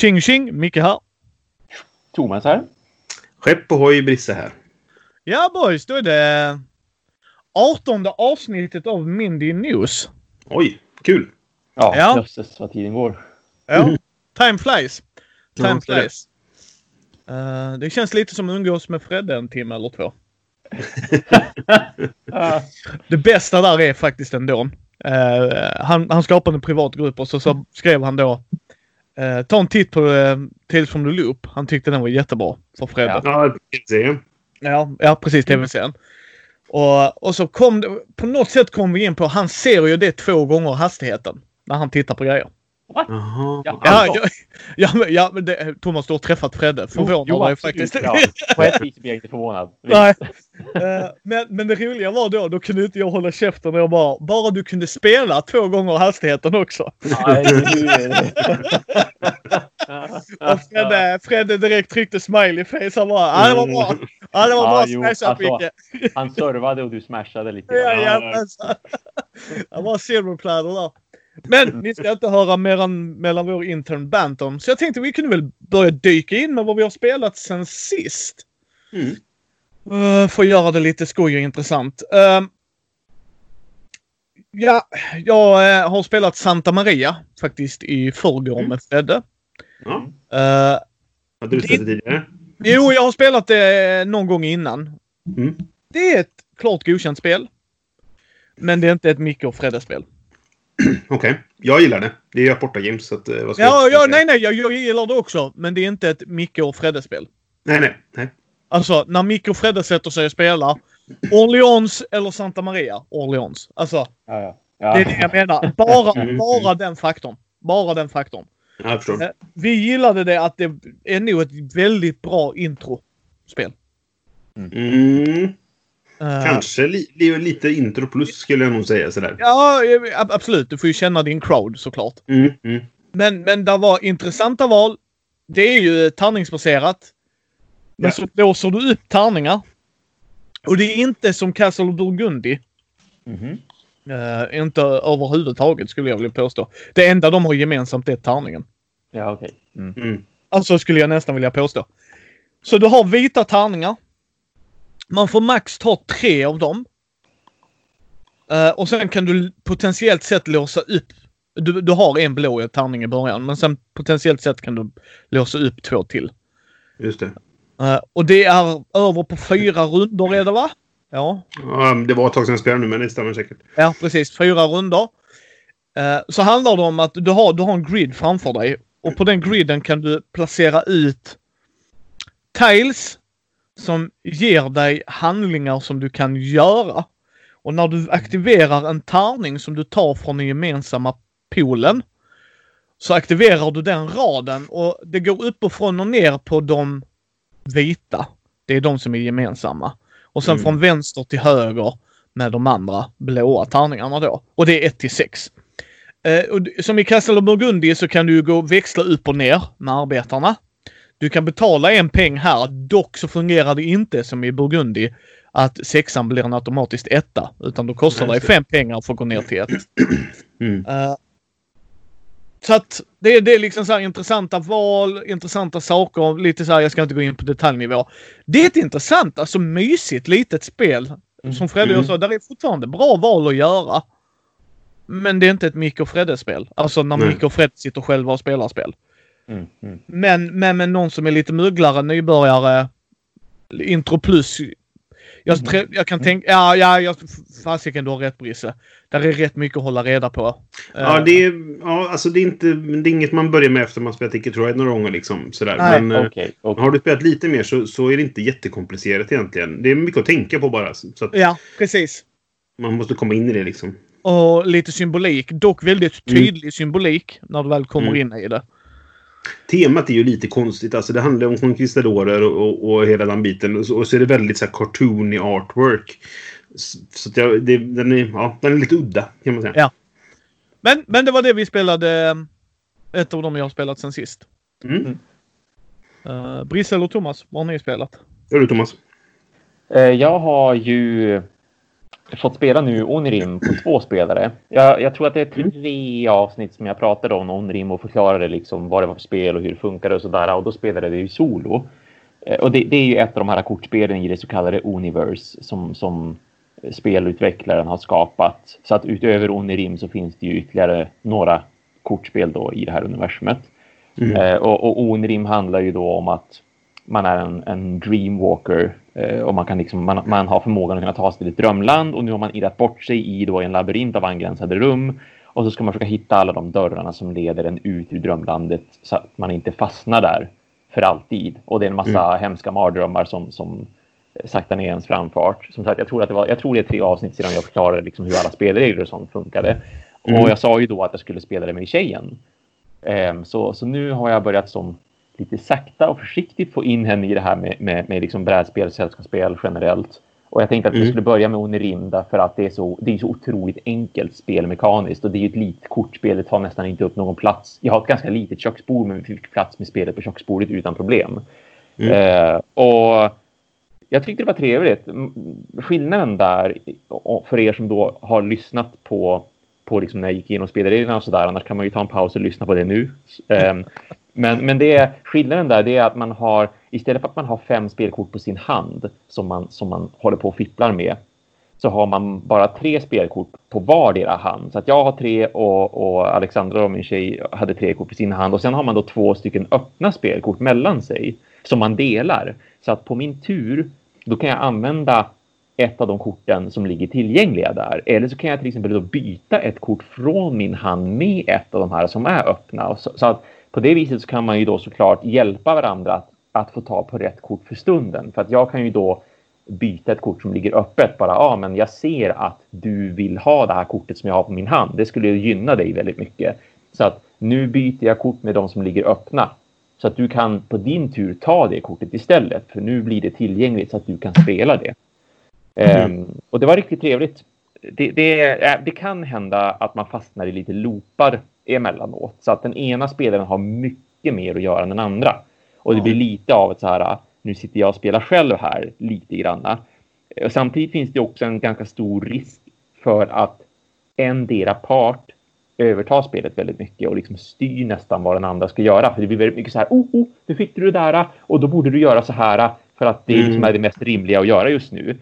Tjing tjing! Micke här. Thomas här. Skepp ohoj, Brisse här. Ja boys, då är det 18 avsnittet av Mindy News. Oj, kul! Ja, Ja. jösses vad tiden går. Ja, time flies. Time Ja, är det. flies. Eh, det känns lite som att umgås med Fredde en timme eller två. Det bästa där är faktiskt ändå. Uh, han, han skapade en privat grupp och så, så skrev han då eh, Ta en titt på uh, Tales from the Loop. Han tyckte den var jättebra för Fredde. Ja. Se. Ja, ja precis. Tv-serien. Och, och så kom det, på något sätt kom vi in på, han ser ju det två gånger hastigheten. När han tittar på grejer. Jaha. Ja. Ja, Alltså. ja, ja, men, ja men det, Thomas, du har träffat Fredde. Förvånar Jo, dig faktiskt. Ja, på ett vis blir jag inte förvånad. Nej. Eh, men, men det roliga var då, då kunde inte jag hålla käften och jag bara, bara du kunde spela två gånger hastigheten också. Nej, Och Fredde, Fredde direkt tryckte smiley face. Han bara, ja det var bra. Ja det var Ja, bra jo, smashat alltså, Micke. Han servade och du smashade lite. Ja, ja, alltså. Var silverplatter där. Men ni ska inte höra mer än mellan vår intern Bantam. Så jag tänkte vi kunde väl börja dyka in med vad vi har spelat sen sist. Mm. Uh, för att göra det lite skoj och intressant. Ehm, ja, jag eh, har spelat Santa Maria faktiskt i förrgår Mm. med Fredde. Ja, Uh, hade du sett det tidigare? jo, jag har spelat det någon gång innan. Mm. Det är ett klart godkänt spel. Men det är inte ett Micke och Fredde-spel. Okej, jag gillar det. Det är ju Aporta Games, så att, eh, vad ska Ja, jag ja, nej, nej, jag, jag gillar det också. Men det är inte ett Micke och Fredde-spel. Nej, nej, nej. Alltså, när Micke och Fredde sätter sig och spelar Orleans eller Santa Maria. Orleans. Alltså, Ja, ja. Ja. det är det jag menar. Bara, bara den faktorn. Bara den faktorn. Ja, jag förstår. Eh, Vi gillade det att det är nog ett väldigt bra introspel. Mm. Eh, Kanske li, li, lite intro plus skulle jag nog säga sådär. Ja, eh, ab- absolut. Du får ju känna din crowd såklart. Mm, mm. Men, men det var intressanta val. Det är ju tärningsbaserat. Men Ja. så låser du upp tärningar. Och det är inte som Castle of Burgundy. Mhm. Eh, inte överhuvudtaget skulle jag vilja påstå. Det enda de har gemensamt är tärningen. Ja, okej. Mm. Mm. Alltså skulle jag nästan vilja påstå. Så du har vita tärningar. Man får max ta tre av dem. Eh, och sen kan du potentiellt sett låsa upp. Du, du har en blå tärning i början men sen potentiellt sett kan du låsa upp två till. Just det. Eh, och det är över på fyra rundor är det va? Ja. Ja, det var ett tag sedan jag spelade nu, men det stämmer säkert. Ja, precis. Fyra runder. Eh, så handlar det om att du har, du har en grid framför dig och på den griden kan du placera ut tiles som ger dig handlingar som du kan göra. Och när du aktiverar en tärning som du tar från den gemensamma poolen så aktiverar du den raden och det går uppifrån och ner på de vita. Det är de som är gemensamma. Och sen Mm. från vänster till höger med de andra blåa tärningarna då. Och det är 1 till 6. Eh, och som i Castle of Burgundy så kan du gå växla upp och ner med arbetarna. Du kan betala en peng här. Dock så fungerar det inte som i Burgundy att sexan blir en automatiskt etta. Utan då kostar det fem pengar för att gå ner till ett. Mm. Eh, så att det, är- det är liksom så här intressanta val, intressanta saker. Lite så här, jag ska inte gå in på detaljnivå. Det är ett intressant, alltså mysigt litet spel. Som Fredde Mm. sa, där är fortfarande bra val att göra. Men det är inte ett Micke och Fredde-spel. Alltså när Nej. Micke och Fredde sitter själva och spelar spel. Mm. Mm. Men, men med någon som är lite mugglare, nybörjare, intro plus. Jag, trä- jag kan tänka, ja, ja, jag, fasiken du har rätt Brisse. Där är rätt mycket att hålla reda på. Ja, Eh, det är, ja, alltså det är, inte, det är inget man börjar med efter man spelat Ticket Ride några gånger. Liksom, sådär. Nej, Men eh, Okej. okej. har du spelat lite mer så, så är det inte jättekomplicerat egentligen. Det är mycket att tänka på bara. Så att Ja, precis. man måste komma in i det liksom. Och lite symbolik. Dock väldigt Mm. tydlig symbolik när du väl kommer Mm. in i det. Temat är ju lite konstigt. Alltså det handlar om conquistadorer och, och, och hela den biten. Och så, och så är det väldigt så här cartoony artwork. Så, så att jag, det, den, är, ja, den är lite udda kan man säga. Ja. Men, men det var det vi spelade. eh, Ett av dem jag har spelat sen sist. Mm. Uh, Brisse eller Thomas, vad har ni spelat? Hör du Thomas? Eh, Jag har ju fått spela nu Onirim på två spelare. Jag, jag tror att det är tre avsnitt som jag pratade om Onirim och förklarade liksom vad det var för spel och hur det funkade och sådär. Och då spelade det i solo. Eh, och det, det, är ju ett av de här kortspelen i det så kallade Universe som, som spelutvecklaren har skapat. Så att utöver Onirim så finns det ju ytterligare några kortspel då i det här universumet. Mm. Eh, och, och Onirim handlar ju då om att man är en, en dreamwalker och man, kan liksom, man, man har förmågan att kunna ta sig till ett drömland och nu har man irrat bort sig i då en labyrint av angränsade rum och så ska man försöka hitta alla de dörrarna som leder en ut ur drömlandet så att man inte fastnar där för alltid. Och det är en massa mm. hemska mardrömmar som, som sakta ner ens framfart. Som sagt, jag tror att det var, jag tror det är tre avsnitt sedan jag förklarade liksom hur alla spelregler och sånt funkade. Mm. Och jag sa ju då att jag skulle spela det med tjejen. Um, så, så nu har jag börjat som lite sakta och försiktigt få in henne i det här med, med, med liksom brädspel, sällskapsspel generellt. Och jag tänkte att vi mm. skulle börja med Onirim därför att det är, så, det är så otroligt enkelt spelmekaniskt och det är ett litet kortspel. Det tar nästan inte upp någon plats. Jag har ett ganska litet köksbord men vi fick plats med spelet på köksbordet utan problem. Mm. Eh, och jag tyckte det var trevligt. Skillnaden där för er som då har lyssnat på, på liksom när jag gick igenom spelreglerna och sådär. Annars kan man ju ta en paus och lyssna på det nu. Eh, men, men det är, skillnaden där det är att man har, istället för att man har fem spelkort på sin hand som man, som man håller på och fipplar med, så har man bara tre spelkort på vardera hand. Så att jag har tre och, och Alexandra och min tjej hade tre kort på sin hand. Och sen har man då två stycken öppna spelkort mellan sig som man delar. Så att på min tur, då kan jag använda ett av de korten som ligger tillgängliga där. Eller så kan jag till exempel då byta ett kort från min hand med ett av de här som är öppna. Så, så att på det viset så kan man ju då såklart hjälpa varandra att, att få ta på rätt kort för stunden. För att jag kan ju då byta ett kort som ligger öppet. Bara, ja, ah, men jag ser att du vill ha det här kortet som jag har på min hand. Det skulle gynna dig väldigt mycket. Så att nu byter jag kort med de som ligger öppna. Så att du kan på din tur ta det kortet istället. För nu blir det tillgängligt så att du kan spela det. Mm. Um, och det var riktigt trevligt. Det, det, det, kan hända att man fastnar i lite loopar emellanåt. Så att den ena spelaren har mycket mer att göra än den andra. Och det blir lite av ett så här, nu sitter jag och spelar själv här lite granna. Och samtidigt finns det också en ganska stor risk för att endera part övertar spelet väldigt mycket och liksom styr nästan vad den andra ska göra. För det blir väldigt mycket så här, oh, oh, nu fick du det där och då borde du göra så här för att det liksom är det mest rimliga att göra just nu.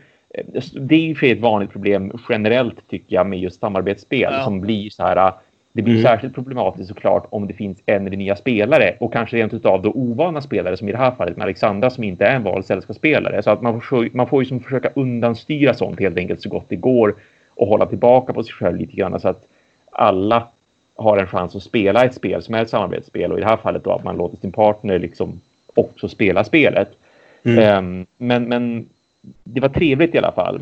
Det är ju ett vanligt problem generellt tycker jag med just samarbetsspel ja. som blir så här det blir mm. särskilt problematiskt såklart om det finns en eller nya spelare och kanske rent utav då ovana spelare som i det här fallet med Alexandra som inte är en vald sällskapsspelare. Så att man får, man får ju som försöka undanstyra sånt helt enkelt så gott det går och hålla tillbaka på sig själv lite grann så att alla har en chans att spela ett spel som är ett samarbetsspel och i det här fallet då att man låter sin partner liksom också spela spelet. Mm. Um, men, men det var trevligt i alla fall.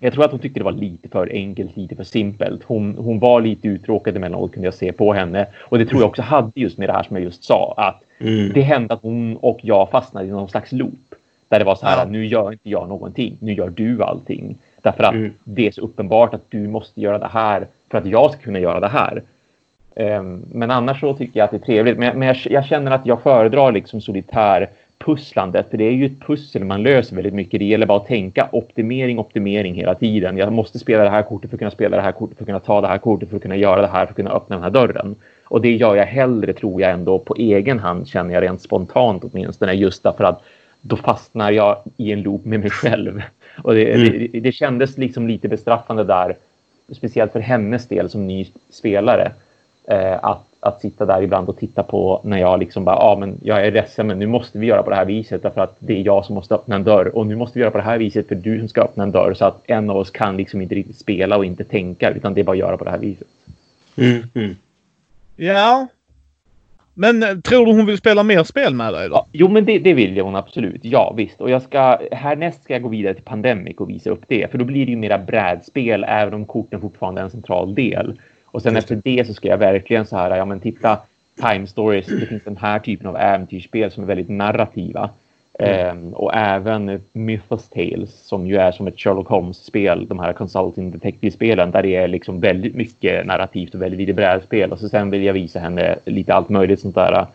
Jag tror att hon tyckte det var lite för enkelt, lite för simpelt. Hon, hon var lite uttråkad emellanåt kunde jag se på henne. Och det tror jag också hade just med det här som jag just sa. Att mm. det hände att hon och jag fastnade i någon slags loop. Där det var så här, ja. nu gör inte jag någonting. Nu gör du allting. Därför att mm. det är så uppenbart att du måste göra det här för att jag ska kunna göra det här. Um, men annars så tycker jag att det är trevligt. Men, men jag, jag, känner att jag föredrar liksom solitär pusslandet. För det är ju ett pussel man löser väldigt mycket. Det gäller bara att tänka optimering, optimering hela tiden. Jag måste spela det här kortet för att kunna spela det här kortet, för att kunna ta det här kortet, för att kunna göra det här, för att kunna öppna den här dörren. Och det gör jag hellre, tror jag ändå, på egen hand känner jag rent spontant åtminstone. Just därför att då fastnar jag i en loop med mig själv. Och det, mm. det, det kändes liksom lite bestraffande där, speciellt för hennes del som ny spelare. Eh, att att sitta där ibland och titta på när jag liksom bara, ja ah, men jag är ledsen men nu måste vi göra på det här viset därför att det är jag som måste öppna en dörr och nu måste vi göra på det här viset för du som ska öppna en dörr så att en av oss kan liksom inte riktigt spela och inte tänka utan det är bara att göra på det här viset. Mm, mm. Ja. Men eh, tror du hon vill spela mer spel med dig då? Ja, jo, men det, det vill hon absolut. Ja, visst. Och jag ska härnäst ska jag gå vidare till Pandemic och visa upp det, för då blir det ju mera brädspel, även om korten fortfarande är en central del. Och sen efter det så ska jag verkligen så här, ja men titta Time Stories, det finns den här typen av äventyrsspel som är väldigt narrativa. Mm. Um, och även Mythos Tales som ju är som ett Sherlock Holmes-spel, de här Consulting Detective-spelen där det är liksom väldigt mycket narrativt och väldigt lite brädspel. Och så sen vill jag visa henne lite allt möjligt sånt där.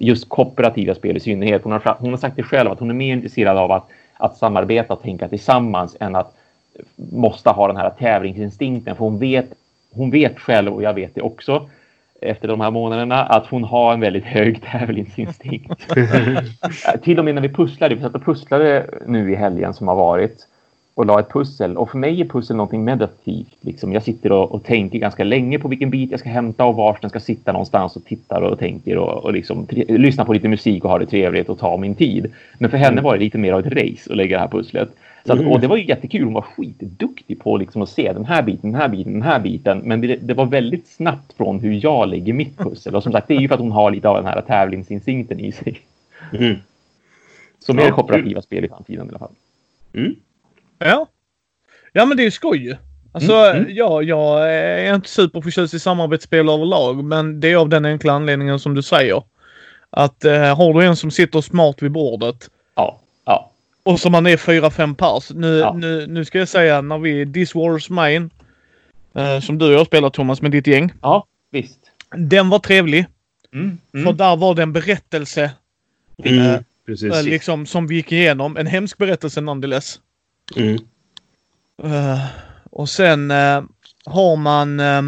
Just kooperativa spel i synnerhet. Hon har, hon har sagt det själv att hon är mer intresserad av att, att samarbeta och tänka tillsammans än att måste ha den här tävlingsinstinkten. För hon vet, hon vet själv och jag vet det också efter de här månaderna att hon har en väldigt hög tävlingsinstinkt. Till och med när vi pusslade, vi satt och pusslade nu i helgen som har varit och la ett pussel. Och för mig är pussel någonting meditativt. Liksom. Jag sitter och, och, tänker ganska länge på vilken bit jag ska hämta och var den ska sitta någonstans och tittar och tänker och, och liksom, lyssnar på lite musik och har det trevligt och tar min tid. Men för henne mm. var det lite mer av ett race att lägga det här pusslet. Så att, och det var ju jättekul. Hon var skitduktig på liksom att se den här biten, den här biten, den här biten. Men det, det, var väldigt snabbt från hur jag lägger mitt pussel. Och som sagt, det är ju för att hon har lite av den här tävlingsinstinkten i sig. Mm. Så mer ja, kooperativa spel i framtiden i alla fall. Mm. Ja. Ja, men det är ju skoj. Alltså, mm, mm. ja, jag är inte superförtjust i samarbetsspel överlag, men det är av den enkla anledningen som du säger. Att eh, har du en som sitter smart vid bordet. Ja. Och som man är fyra, fem pers. Nu, ja. nu, nu ska jag säga när vi This Wars Mine. Eh, som du och jag spelar Thomas med ditt gäng. Ja, visst. Den var trevlig. Mm, mm. För där var det en berättelse. Mm, eh, precis. Liksom som vi gick igenom. En hemsk berättelse nonetheless. Mm. Uh, och sen uh, har man uh,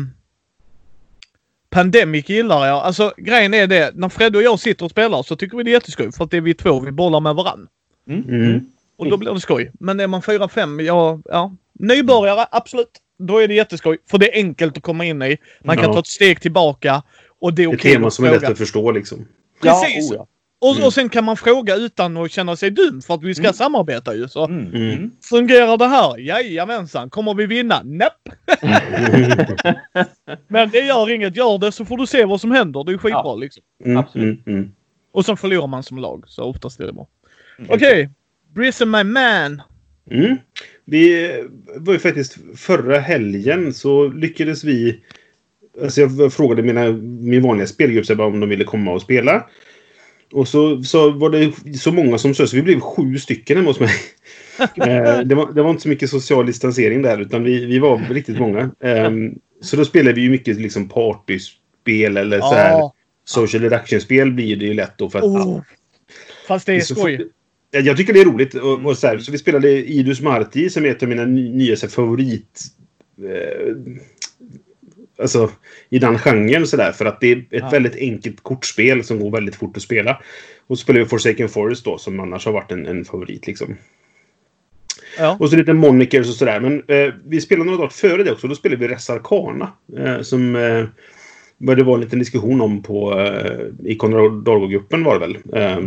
Pandemic gillar jag. Alltså grejen är det, när Fred och jag sitter och spelar så tycker vi det är jätteskoj för att det är vi två, vi bollar med varann. Mm. Mm. Och då blir det skoj. Men är man fyra, fem, ja, ja. Nybörjare, absolut. Då är det jätteskoj. För det är enkelt att komma in i. Man kan ja. ta ett steg tillbaka. Och det är okej okay Ett tema som är lätt att förstå liksom. Precis. Ja, oh ja. Och, mm. och sen kan man fråga utan att känna sig dum för att vi ska mm. samarbeta ju. Så mm. mm. Fungerar det här? Jajamensan. Kommer vi vinna? Näpp! Men det gör inget. Gör det så får du se vad som händer. Det är skitbra ja. liksom. Mm. Absolut. Mm. Och sen förlorar man som lag. Så oftast är det bra. Okej. Okay. Brisson my man. Vi var ju faktiskt förra helgen så lyckades vi Alltså jag frågade mina, min vanliga spelgrupp om de ville komma och spela. Och så, så var det så många som sökte, så vi blev sju stycken hemma hos mig. eh, det, var, det var inte så mycket social distansering där, utan vi, vi var riktigt många. Eh, så då spelade vi ju mycket liksom partyspel eller så här oh. social reduction-spel blir det ju lätt då för att... Oh. Fast det är skoj. Jag tycker det är roligt. Och, och så, här, så vi spelade Idus Marti som är ett av mina nya favorit... Eh, alltså, i den genren sådär. För att det är ett ja. väldigt enkelt kortspel som går väldigt fort att spela. Och så spelar vi Forsaken Forest då som annars har varit en, en favorit liksom. Ja. Och så lite monikers och sådär. Men eh, vi spelade några dagar före det också. Då spelade vi Res Arcana. Eh, som eh, det var en liten diskussion om på eh, i Konrad Dargo-gruppen var det väl. Eh,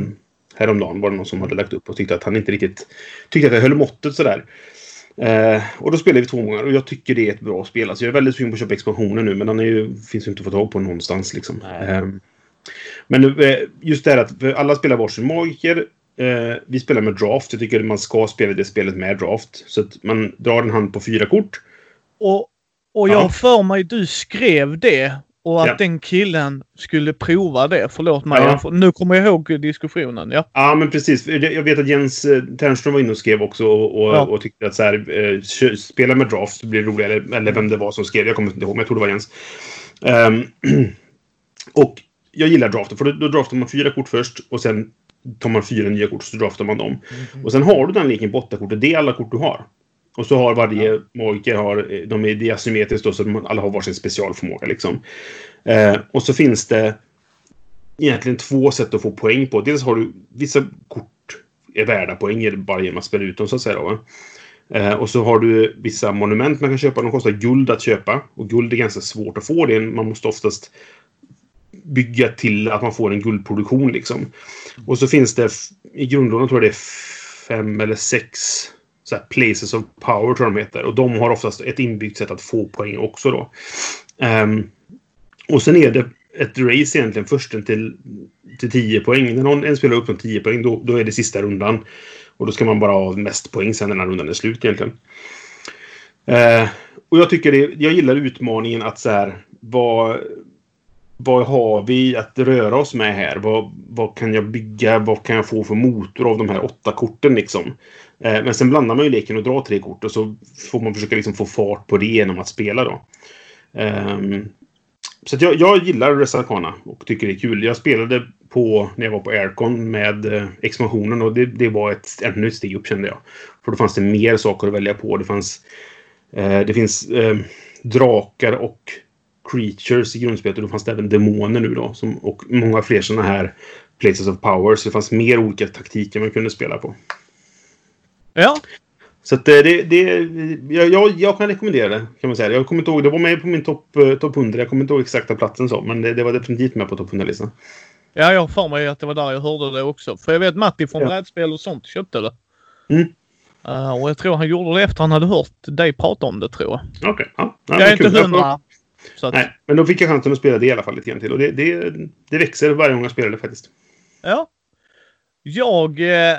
häromdagen var det någon som hade lagt upp och tyckte att han inte riktigt tyckte att det höll måttet sådär. Eh, och då spelar vi två gånger och jag tycker det är ett bra spel. Alltså jag är väldigt sugen på att köpa expansionen nu men den är ju, finns ju inte att få tag på någonstans liksom. Eh, men eh, just det här att alla spelar varsin magiker. Eh, vi spelar med draft. Jag tycker att man ska spela det spelet med draft. Så att man drar en hand på fyra kort. Och, och jag ja. för mig du skrev det och att ja. den killen skulle prova det. Förlåt mig. Ja. Nu kommer jag ihåg diskussionen. Ja, ja men precis. Jag vet att Jens eh, Ternström var inne och skrev också och, och, ja. och tyckte att så här, eh, spela med draft så blir det roligare. Eller, eller vem det var som skrev. Jag kommer inte ihåg, men jag tror det var Jens. Um, och jag gillar draften, för då, då draftar man fyra kort först och sen tar man fyra nya kort så draftar man dem. Mm. Och sen har du den leken på åtta kort och det är alla kort du har. Och så har varje magiker, har, de är diasymmetriskt då, så alla har varsin specialförmåga. Liksom. Eh, och så finns det egentligen två sätt att få poäng på. Dels har du vissa kort är värda poäng bara genom att spela ut dem så att säga. Då, eh, och så har du vissa monument man kan köpa. De kostar guld att köpa. Och guld är ganska svårt att få. Det man måste oftast bygga till att man får en guldproduktion liksom. Och så finns det i grundlådan tror jag det är fem eller sex så här, Places of Power tror jag de heter. Och de har oftast ett inbyggt sätt att få poäng också då. Um, och sen är det ett race egentligen, försten till, till 10 poäng. När någon, en spelare uppnår 10 poäng, då, då är det sista rundan. Och då ska man bara ha mest poäng sen när rundan är slut egentligen. Uh, och jag tycker det, jag gillar utmaningen att så här, vad, vad har vi att röra oss med här? Vad, vad kan jag bygga? Vad kan jag få för motor av de här åtta korten liksom? Eh, men sen blandar man ju leken och drar tre kort och så får man försöka liksom få fart på det genom att spela då. Ehm, så att jag, jag gillar Resarcana och tycker det är kul. Jag spelade på, när jag var på Aircon med eh, expansionen och det, det var ett, ännu ett steg upp kände jag. För då fanns det mer saker att välja på. Det fanns... Eh, det finns eh, drakar och creatures i grundspelet och då fanns det även demoner nu då. Som, och många fler sådana här places of power. Så det fanns mer olika taktiker man kunde spela på. Ja, Så att eh, det, det, jag, jag, kan rekommendera det. Kan man säga. Jag kommer inte ihåg, det var med på min topp eh, top 100. Jag kommer inte ihåg exakta platsen så. Men det, det var definitivt med på topp 100-listan. ja, jag har för mig att det var där jag hörde det också. För jag vet Matti från Ja. brädspel och sånt köpte det. Mm. Eh, och jag tror han gjorde det efter han hade hört dig prata om det tror jag. Okej. Ja, ja, jag är inte hundra. Så att, Nej, men då fick jag chansen att spela det i alla fall lite grann till. Och det, det, det växer varje gång jag spelar det faktiskt. Ja. Jag eh,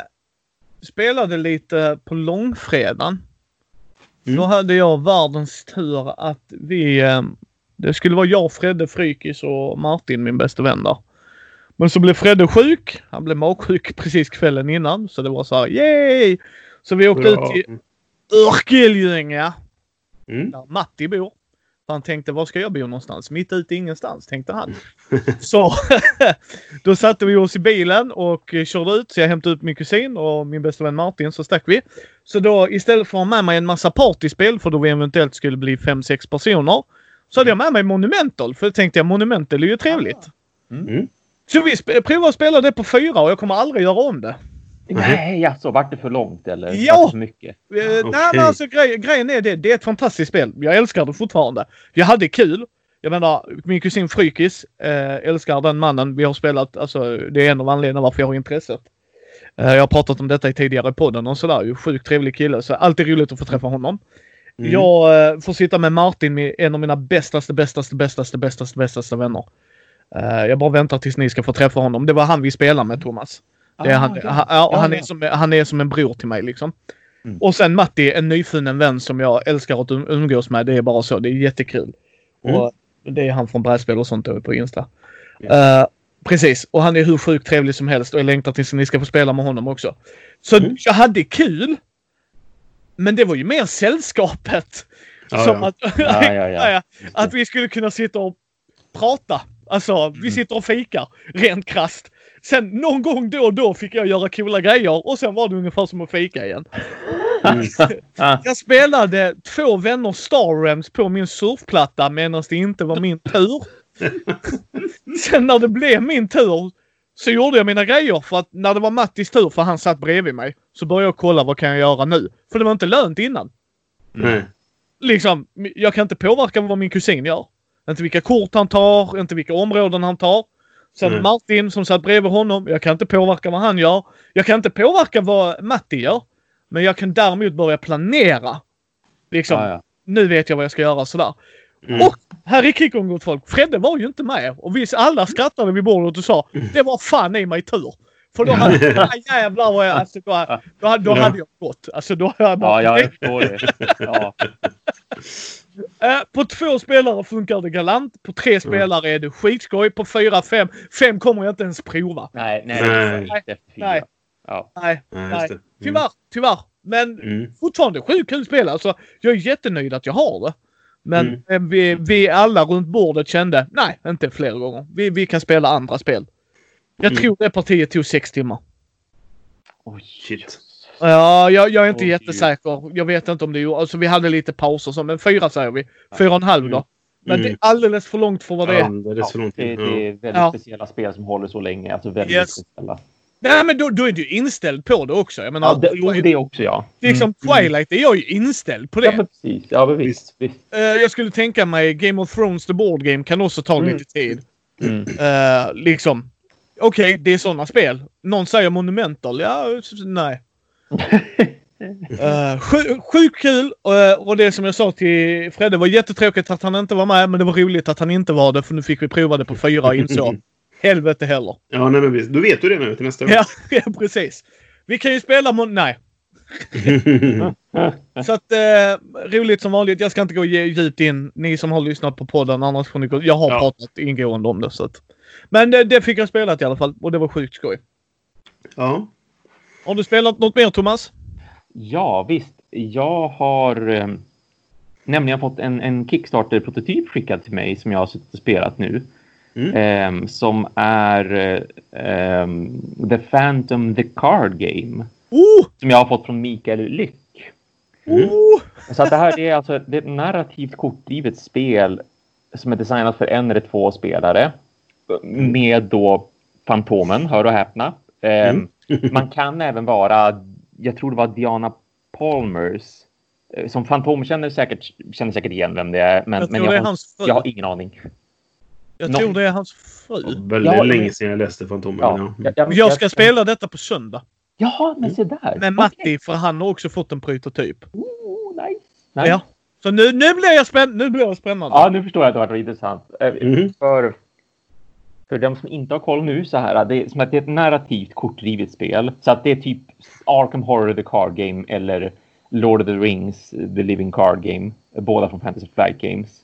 spelade lite på långfredagen. Mm. Då hade jag världens tur att vi... Eh, det skulle vara jag, Fredde, Frykis och Martin, min bästa vän där. Men så blev Fredde sjuk. Han blev magsjuk precis kvällen innan. Så det var så här, yay! Så vi åkte Bra. ut till Örkelljunga. Mm. Där Matti bor. Han tänkte, var ska jag bo någonstans? Mitt ute ingenstans, tänkte han. Så då satte vi oss i bilen och eh, körde ut. Så jag hämtade ut min kusin och min bästa vän Martin, så stack vi. Så då istället för att ha med mig en massa partyspel, för då vi eventuellt skulle bli 5-6 personer, så hade jag med mig Monumental. För jag tänkte jag, Monumental är ju trevligt. Mm. Så vi provade att spela det på fyra och jag kommer aldrig göra om det. Nej, alltså vart det för långt eller? Ja! För mycket? Eh, Nej, okej. men alltså grej, grejen är det. Det är ett fantastiskt spel. Jag älskar det fortfarande. Jag hade kul. Jag menar, min kusin Frykis eh, älskar den mannen. Vi har spelat, alltså det är en av anledningarna varför jag har intresset. Eh, jag har pratat om detta i tidigare podden och sådär. Ju Sjukt trevlig kille. Så alltid roligt att få träffa honom. Mm. Jag eh, får sitta med Martin, med en av mina bästaste, bästaste, bästaste, bästaste, bästaste vänner. Eh, jag bara väntar tills ni ska få träffa honom. Det var han vi spelade med, Thomas. Det är han, ja. han, ja, Ja, han, ja. är som, han är som en bror till mig liksom. Mm. Och sen Matti, en nyfunnen vän som jag älskar att um- umgås med. Det är bara så. Det är jättekul. Mm. Och det är han från brädspel och sånt på Insta. Ja. Eh, precis. Och han är hur sjukt trevlig som helst och jag längtar tills ni ska få spela med honom också. Så Mm. jag hade kul. Men det var ju mer sällskapet. Ja, som ja. Att, Ja, att vi skulle kunna sitta och prata. Alltså, vi sitter och fikar rent krasst. Sen någon gång då och då fick jag göra coola grejer och sen var det ungefär som att fika igen. Mm. Jag spelade två vänner Star Realms på min surfplatta medan det inte var min tur. Sen när det blev min tur så gjorde jag mina grejer för att när det var Mattis tur för han satt bredvid mig så började jag kolla vad kan jag göra nu. För det var inte lönt innan. Nej. Liksom, jag kan inte påverka vad min kusin gör. Inte vilka kort han tar, inte vilka områden han tar. Sen Nej. Martin som satt bredvid honom, jag kan inte påverka vad han gör. Jag kan inte påverka vad Matti gör. Men jag kan däremot börja planera. Liksom, Ja, ja. nu vet jag vad jag ska göra sådär. Mm. Och här i Kickon gott folk, Fredde var ju inte med. Och vi alla skrattade vid bordet och sa det var fan i mig tur. För då hade ja, jävlar vad jag, alltså, då, hade- då hade jag gått. Alltså då hade jag bara, Ja, jag förstår det. Ja. Eh, på två spelare funkar det galant. På tre spelare är det skitskoj. På fyra, fem. Fem kommer jag inte ens prova. Nej, nej. Nej. nej. Nej. Ja. Nej, Nej. Mm. Tyvärr, tyvärr. Men Mm. fortfarande sjukt kul spel. Alltså, jag är jättenöjd att jag har det. Men Mm. eh, vi, vi alla runt bordet kände, nej, inte fler gånger. Vi, vi kan spela andra spel. Jag Mm. tror det partiet tog sex timmar. Oj, Shit. Ja, jag, jag är inte Oj. jättesäker. Jag vet inte om det gjorde... Alltså vi hade lite pauser, så, men fyra säger vi. Fyra och en halv då. Men Mm. det är alldeles för långt för vad det är. Alldeles för långt. Det, det är väldigt Ja. speciella spel som håller så länge. Alltså väldigt Yes. speciella. Nej, men då, då är du ju inställd på det också. Jag menar, Ja, det, jo, det också ja. liksom Twilight är jag ju inställd på det. Ja, men precis. Ja, men visst. visst. Eh, jag skulle tänka mig Game of Thrones The Board Game kan också ta Mm. lite tid. Mm. Eh, liksom. Okej, det är sådana spel. Någon säger Monumental. Ja, nej. Uh, sju- Sjukt kul eh, och det som jag sa till Fredde var jättetråkigt att han inte var med men det var roligt att han inte var det för nu fick vi prova det på fyra och insåg helvete heller. Ja, nej, men. Då vet du det nu till nästa gång. Ja, ja, precis. Vi kan ju spela mot... Nej. Så att eh, roligt som vanligt. Jag ska inte gå djupt in. Ni som har lyssnat på podden annars får ni gå... Jag har Ja. pratat ingående om det så att... Men det, det fick jag spelat i alla fall och det var sjukt skoj. ja. Har du spelat något mer Thomas? Ja, visst. Jag har... eh, nämligen fått en, en Kickstarter-prototyp skickad till mig som jag har suttit och spelat nu. Mm. Ehm, som är ehm, The Phantom the Card Game. Oh! Som jag har fått från Mikael Lyck. Mm. Oh! Så att det här det är alltså det är ett narrativt kortdrivet spel som är designat för en eller två spelare. Med då Fantomen, hör och häpna. Ehm, man kan även vara, jag tror det var Diana Palmers. eh, Som Fantomen känner säkert, känner säkert igen vem det är. Men, Jag men det är har, hans fru. jag har ingen aning. Jag tror det är hans fru. Väldigt Ja, länge sedan jag läste Fantomen. Ja, Ja. jag, jag, Jag ska spela detta på söndag. Jaha, men se där. Med Matti, för han har också fått en prototyp. Oh, nice. nice. Ja. Så nu, nu blir jag spänn nu blir jag spännande. Ja, nu förstår jag att det har varit intressant. Mhm. För, för de som inte har koll nu så här, det är som att det är ett narrativt kortdrivet spel. Så att det är typ Arkham Horror the Card Game eller Lord of the Rings the Living Card Game. Båda från Fantasy Flight Games.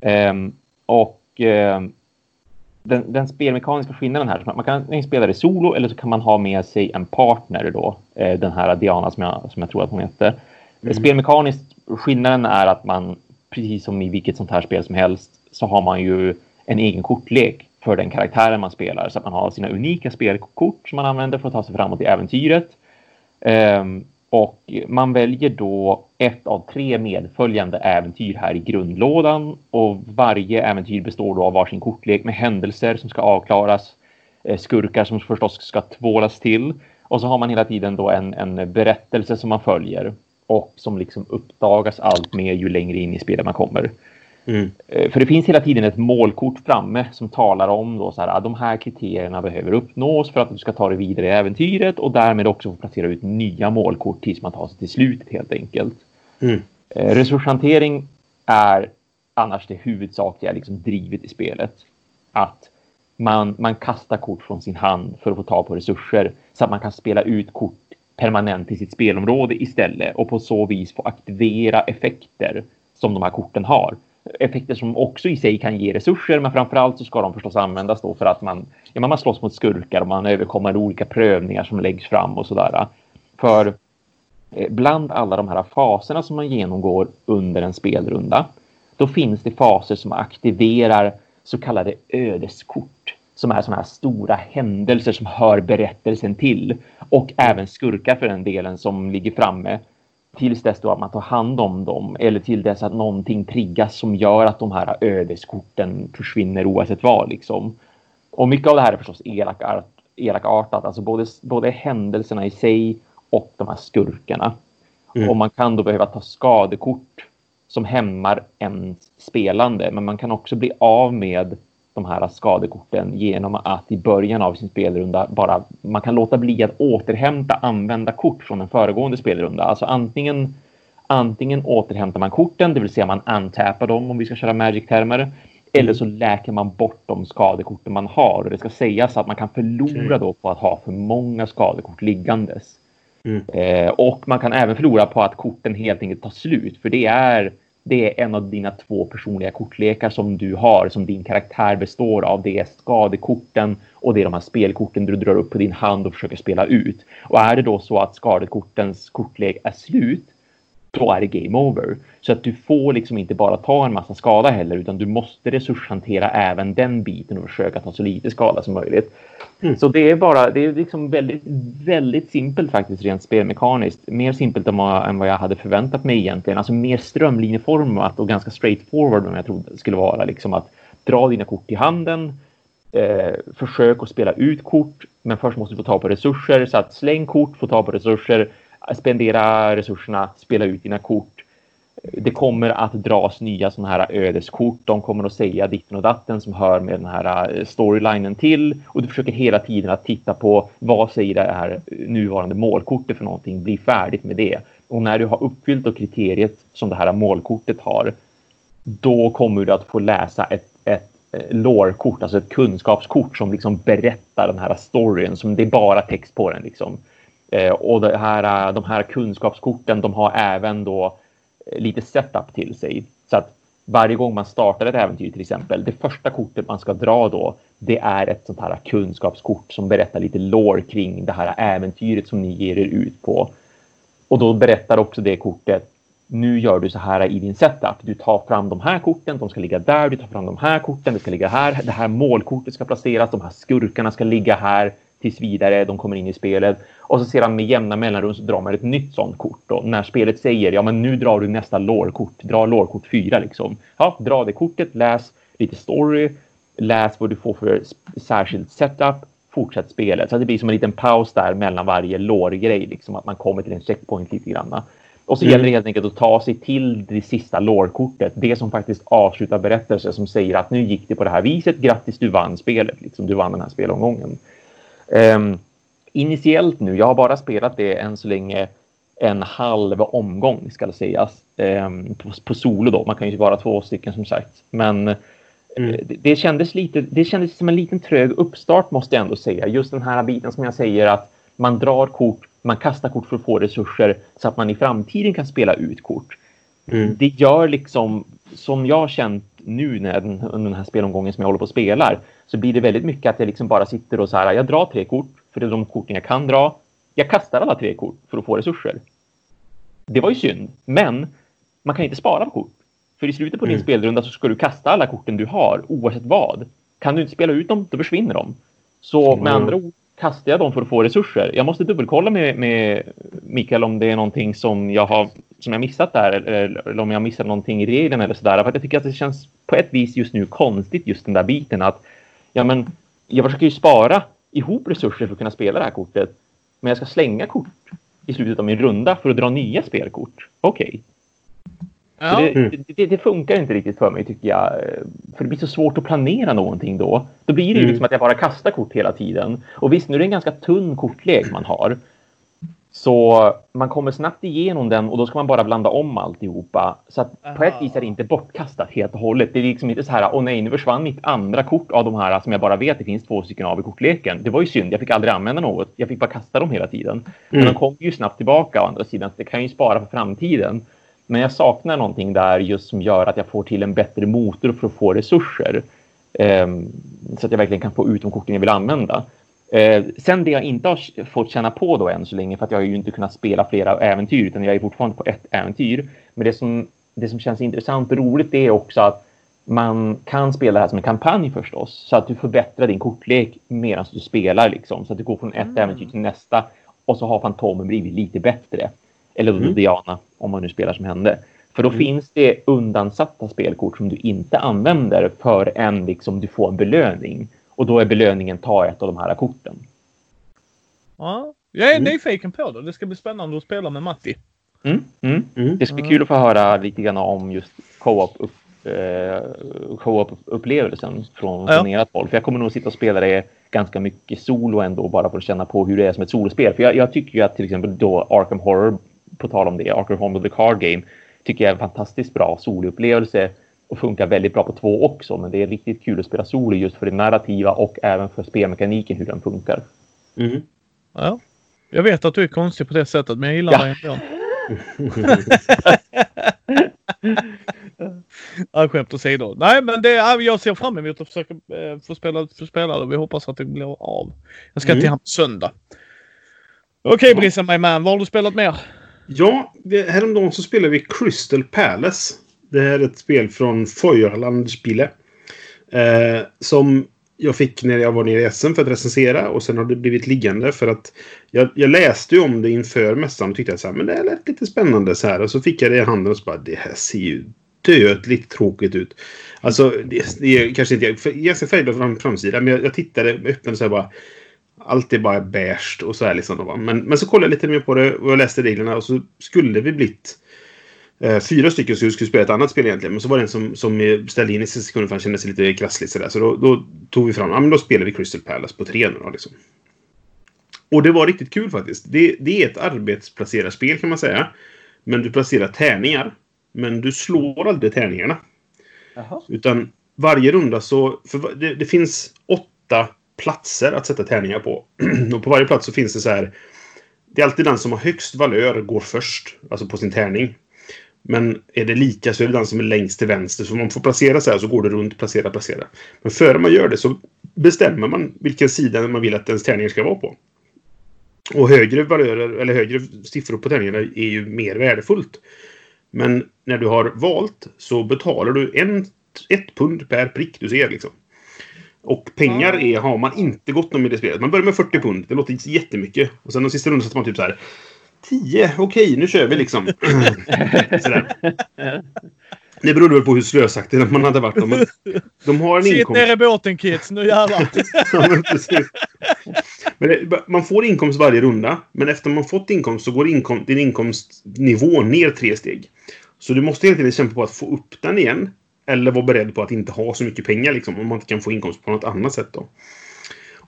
Ehm, och ehm, den, den spelmekaniska skillnaden här, man kan spela det solo eller så kan man ha med sig en partner då. eh, Den här Diana som jag, som jag tror att hon heter. Mm. Spelmekaniskt, skillnaden är att man, precis som i vilket sånt här spel som helst, så har man ju en egen kortlek för den karaktären man spelar. Så att man har sina unika spelkort som man använder för att ta sig framåt i äventyret. Um, och man väljer då ett av tre medföljande äventyr här i grundlådan och varje äventyr består då av varsin kortlek med händelser som ska avklaras, eh, skurkar som förstås ska tvålas till och så har man hela tiden då en, en berättelse som man följer och som liksom uppdagas allt mer ju längre in i spelet man kommer. Mm. Eh, För det finns hela tiden ett målkort framme som talar om då så här, ah, de här kriterierna behöver uppnås för att du ska ta dig vidare i äventyret och därmed också få placera ut nya målkort tills man tar sig till slutet helt enkelt. Mm. Eh, Resurshantering är annars det huvudsakliga liksom, drivet i spelet. Att man, man kastar kort från sin hand för att få tag på resurser så att man kan spela ut kort permanent i sitt spelområde istället och på så vis få aktivera effekter som de här korten har. Effekter som också i sig kan ge resurser, men framförallt så ska de förstås användas då för att man, ja, man slåss mot skurkar och man överkommer olika prövningar som läggs fram och sådär. För eh, bland alla de här faserna som man genomgår under en spelrunda, då finns det faser som aktiverar så kallade ödeskort som är sådana här stora händelser som hör berättelsen till och även skurkar för den delen som ligger framme tills dess då att man tar hand om dem eller till dess att någonting triggas som gör att de här ödeskorten försvinner oavsett vad liksom. Och mycket av det här är förstås elakart, elakartat, alltså både, både händelserna i sig och de här skurkarna. Mm. Och man kan då behöva ta skadekort som hämmar ens spelande, men man kan också bli av med de här skadekorten genom att i början av sin spelrunda bara man kan låta bli att återhämta använda kort från en föregående spelrunda. Alltså antingen antingen återhämtar man korten, det vill säga man antappar dem om vi ska köra Magic-termer, eller så läker man bort de skadekorten man har. Och det ska sägas att man kan förlora Okej. då på att ha för många skadekort liggandes. Mm. Eh, och man kan även förlora på att korten helt enkelt tar slut. För det är, det är en av dina två personliga kortlekar som du har, som din karaktär består av. Det är skadekorten och det är de här spelkorten du drar upp på din hand och försöker spela ut. Och är det då så att skadekortens kortlek är slut, då är det game over. Så att du får liksom inte bara ta en massa skada heller, utan du måste resurshantera även den biten och försöka ta så lite skada som möjligt. Mm. Så det är bara, det är liksom väldigt, väldigt simpelt faktiskt rent spelmekaniskt. Mer simpelt än vad, jag hade förväntat mig egentligen. Alltså mer strömlinjeformat och ganska straightforward än jag trodde det skulle vara. Liksom att dra dina kort i handen, eh, försök att spela ut kort, men först måste du få ta på resurser. Så att släng kort, få ta på resurser, spendera resurserna, spela ut dina kort. Det kommer att dras nya sådana här ödeskort. De kommer att säga ditten och datten som hör med den här eh, storylinen till. Och du försöker hela tiden att titta på vad säger det här nuvarande målkortet för någonting. Bli färdigt med det. Och när du har uppfyllt då kriteriet som det här målkortet har, då kommer du att få läsa ett, ett eh, lårkort, lore-kort, alltså ett kunskapskort som liksom berättar den här storyn. Som det är bara text på den liksom. Eh, och det här, eh, de här kunskapskorten, de har även då eh, lite setup till sig. Så att varje gång man startar ett äventyr till exempel, det första kortet man ska dra då, det är ett sånt här kunskapskort som berättar lite lore kring det här äventyret som ni ger er ut på. Och då berättar också det kortet nu gör du så här i din setup. Du tar fram de här korten, de ska ligga där. Du tar fram de här korten, det ska ligga här. Det här målkortet ska placeras. De här skurkarna ska ligga här tills vidare. De kommer in i spelet och så sedan med jämna mellanrum så drar man ett nytt sånt kort. Och när spelet säger ja, men nu drar du nästa lårkort. Dra lårkort 4 liksom. Ja, dra det kortet, läs lite story, läs vad du får för särskild setup, fortsätt spelet. Så det blir som en liten paus där mellan varje lårgrej, liksom att man kommer till en checkpoint lite grann. Och så mm. gäller det helt enkelt att ta sig till det sista lårkortet. Det som faktiskt avslutar berättelsen som säger att nu gick det på det här viset. Grattis, du vann spelet. Liksom, du vann den här spelomgången. Um, initiellt nu, jag har bara spelat det än så länge en halv omgång ska det sägas. Um, på, på, solo då. Man kan ju vara två stycken som sagt. Men mm. det, det, kändes lite, det kändes som en liten trög uppstart måste jag ändå säga. Just den här biten som jag säger att man drar kort man kastar kort för att få resurser så att man i framtiden kan spela ut kort. Mm. Det gör liksom, som jag känt nu när, under den här spelomgången som jag håller på och spelar, så blir det väldigt mycket att jag liksom bara sitter och så här, jag drar tre kort, för det är de korten jag kan dra. Jag kastar alla tre kort för att få resurser. Det var ju synd, men man kan inte spara på kort. För i slutet på din mm. spelrunda så ska du kasta alla korten du har, oavsett vad. Kan du inte spela ut dem, då försvinner de. Så med andra ord kastar jag dem för att få resurser. Jag måste dubbelkolla med, med Mikael om det är någonting som jag har som jag missat där eller, eller om jag missat någonting i regeln eller sådär. För att jag tycker att det känns på ett vis just nu konstigt just den där biten att ja, men jag försöker ju spara ihop resurser för att kunna spela det här kortet. Men jag ska slänga kort i slutet av min runda för att dra nya spelkort. Okej. Okay. Ja. Det, det, det, funkar inte riktigt för mig tycker jag. För det blir så svårt att planera någonting då. Då blir det ju mm. liksom att jag bara kastar kort hela tiden. Och visst, nu är det en ganska tunn kortlek man har. Så man kommer snabbt igenom den och då ska man bara blanda om alltihopa. Så att på ett vis är det inte bortkastat helt och hållet. Det är liksom inte så här, åh nej, nu försvann mitt andra kort av de här som jag bara vet det finns två stycken av i kortleken. Det var ju synd, jag fick aldrig använda något. Jag fick bara kasta dem hela tiden. Mm. Men de kommer ju snabbt tillbaka å andra sidan, så det kan ju spara för framtiden. Men jag saknar någonting där just som gör att jag får till en bättre motor för att få resurser. Um, så att jag verkligen kan få ut de korten jag vill använda. Uh, sen det jag inte har fått känna på då än så länge, för att jag har ju inte kunnat spela flera äventyr, utan jag är fortfarande på ett äventyr. Men det som, det som känns intressant och roligt det är också att man kan spela det här som en kampanj förstås, så att du förbättrar din kortlek medan du spelar liksom, så att du går från ett mm. äventyr till nästa och så har Fantomen blivit lite bättre. Eller mm. Diana, om man nu spelar som hände. För då mm. finns det undansatta spelkort som du inte använder förrän liksom du får en belöning. Och då är belöningen ta ett av de här korten. Ja, jag är mm. nyfiken på det. Det ska bli spännande att spela med Matti. Mm, mm. Mm. Det ska bli kul att få höra lite grann om just co-op upp, eh, co-op-upplevelsen från, ja. från ert håll. För jag kommer nog sitta och spela det ganska mycket solo ändå bara för att känna på hur det är som ett solospel. För jag, jag tycker ju att till exempel då Arkham Horror på tal om det, Arkham Horror the Card Game tycker jag är en fantastiskt bra soloupplevelse och funkar väldigt bra på två också. Men det är riktigt kul att spela solo just för det narrativa och även för spelmekaniken hur den funkar. Mm. Ja. Jag vet att du är konstig på det sättet, men jag gillar ja. dig ändå. ja, skämt åsido. Nej, men det, jag ser fram emot att försöka eh, få spela få spela och vi hoppas att det blir av. Jag ska mm. till honom på söndag. Okej, okay, Brissa My Man. Vad har du spelat mer? Ja, häromdagen så spelade vi Crystal Palace. Det här är ett spel från Feuerlandspile. Eh, som jag fick när jag var nere i SM för att recensera och sen har det blivit liggande för att jag, jag läste ju om det inför mässan och tyckte att så här, men det lät lite spännande så här och så fick jag det i handen och så bara det här ser ju dödligt tråkigt ut. Alltså det, det är kanske inte ganska färgglad fram, framsida men jag, jag tittade öppnade så här bara allt är bara beige och så här liksom. Men, men så kollade jag lite mer på det och jag läste reglerna och så skulle vi blivit eh, fyra stycken som skulle spela ett annat spel egentligen. Men så var det en som, som ställde in i sista sekunden för han kände sig lite krasslig sådär. Så då, då, tog vi fram, ja men då spelar vi Crystal Palace på tre nu då liksom. Och det var riktigt kul faktiskt. Det, det är ett arbetsplacerarspel kan man säga. Men du placerar tärningar. Men du slår aldrig tärningarna. Jaha. Utan varje runda så... Det, det finns åtta platser att sätta tärningar på. och på varje plats så finns det så här... Det är alltid den som har högst valör går först. Alltså på sin tärning. Men är det lika så är det den som är längst till vänster. Så om man får placera så här så går det runt, placera, placera. Men före man gör det så bestämmer man vilken sida man vill att ens tärningar ska vara på. Och högre valörer, eller högre siffror på tärningarna är ju mer värdefullt. Men när du har valt så betalar du en, ett pund per prick du ser. Liksom. Och pengar Ah. är, har man inte gått om i det spelet. Man börjar med 40 pund. Det låter jättemycket. Och sen de sista rundan sätter man typ så här 10, okej, nu kör vi liksom. Sådär. Det beror väl på hur slösaktig man hade varit. Men de har en Sitt inkomst. ner i båten kids, nu jävlar. Ja, men precis. Men det, man får inkomst varje runda. Men efter man fått inkomst så går inkom, din inkomstnivå ner tre steg. Så du måste hela tiden kämpa på att få upp den igen. Eller vara beredd på att inte ha så mycket pengar liksom, om man inte kan få inkomst på något annat sätt. Då.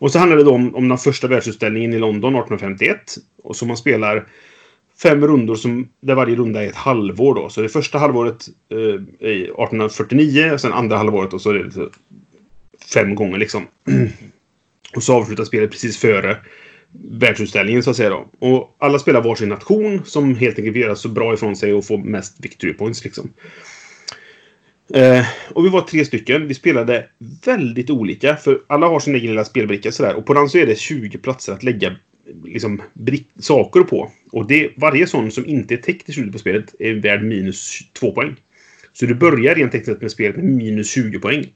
Och så handlar det då om, om den första världsutställningen i London 1851. Och så man spelar fem rundor som, där varje runda är ett halvår. Då. Så det första halvåret eh, är 1849, och sen andra halvåret och så är det lite fem gånger liksom. Och så avslutas spelet precis före världsutställningen så att säga då. Och alla spelar varsin nation som helt enkelt vill göra så bra ifrån sig och få mest victory points liksom. Eh, och vi var tre stycken. Vi spelade väldigt olika. För alla har sin egen lilla spelbricka sådär. Och på den så är det 20 platser att lägga liksom, saker på. Och det, varje sån som inte är täckt i slutet på spelet är värd minus 2 poäng. Så du börjar rent tekniskt med spelet med minus 20 poäng.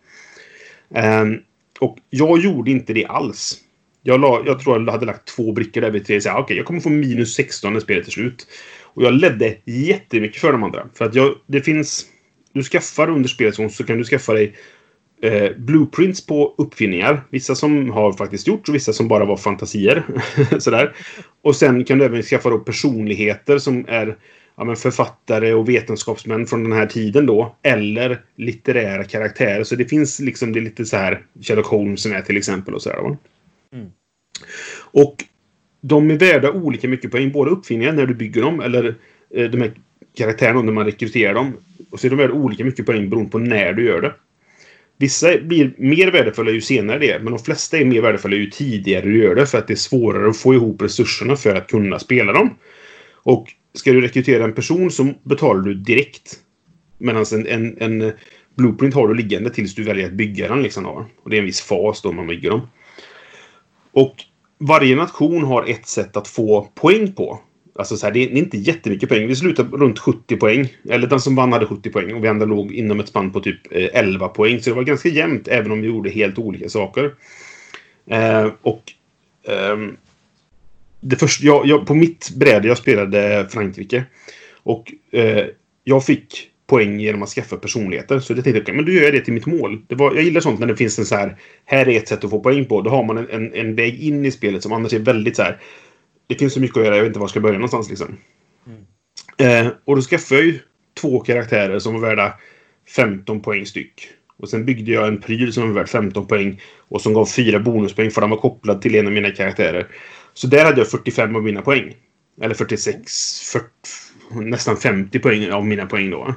Ehm, och jag gjorde inte det alls. Jag, la, jag tror jag hade lagt två brickor där vid tre. Okej, okay, jag kommer få minus 16 när spelet är slut. Och jag ledde jättemycket för de andra. För att jag, det finns... Du skaffar under spelets gång så kan du skaffa dig eh, blueprints på uppfinningar. Vissa som har faktiskt gjorts och vissa som bara var fantasier. Sådär. Och sen kan du även skaffa då personligheter som är ja, men författare och vetenskapsmän från den här tiden då. Eller litterära karaktärer. Så det finns liksom, det är lite så här Sherlock Holmes som är till exempel och sådär. Va? Mm. Och de är värda olika mycket poäng. Både uppfinningar när du bygger dem eller eh, de här karaktärerna när man rekryterar dem. Och så är de värda olika mycket poäng beroende på när du gör det. Vissa blir mer värdefulla ju senare det är, men de flesta är mer värdefulla ju tidigare du gör det för att det är svårare att få ihop resurserna för att kunna spela dem. Och ska du rekrytera en person så betalar du direkt. Medan en, en, en blueprint har du liggande tills du väljer att bygga den. Liksom. Och det är en viss fas då man bygger dem. Och varje nation har ett sätt att få poäng på. Alltså så här, det är inte jättemycket poäng. Vi slutade runt 70 poäng. Eller den som vann hade 70 poäng. Och vi andra låg inom ett spann på typ eh, 11 poäng. Så det var ganska jämnt även om vi gjorde helt olika saker. Eh, och eh, det första, jag, jag, på mitt bräde, jag spelade Frankrike. Och eh, jag fick poäng genom att skaffa personligheter. Så jag tänkte, okay, men då gör jag det till mitt mål. Det var, jag gillar sånt när det finns en så här, här är ett sätt att få poäng på. Då har man en, en, en väg in i spelet som annars är väldigt så här, det finns så mycket att göra, jag vet inte var jag ska börja någonstans liksom. Eh, och då skaffade jag ju två karaktärer som var värda 15 poäng styck. Och sen byggde jag en pryl som var värd 15 poäng och som gav fyra bonuspoäng för den var kopplad till en av mina karaktärer. Så där hade jag 45 av mina poäng. Eller 46, 40, nästan 50 poäng av mina poäng då.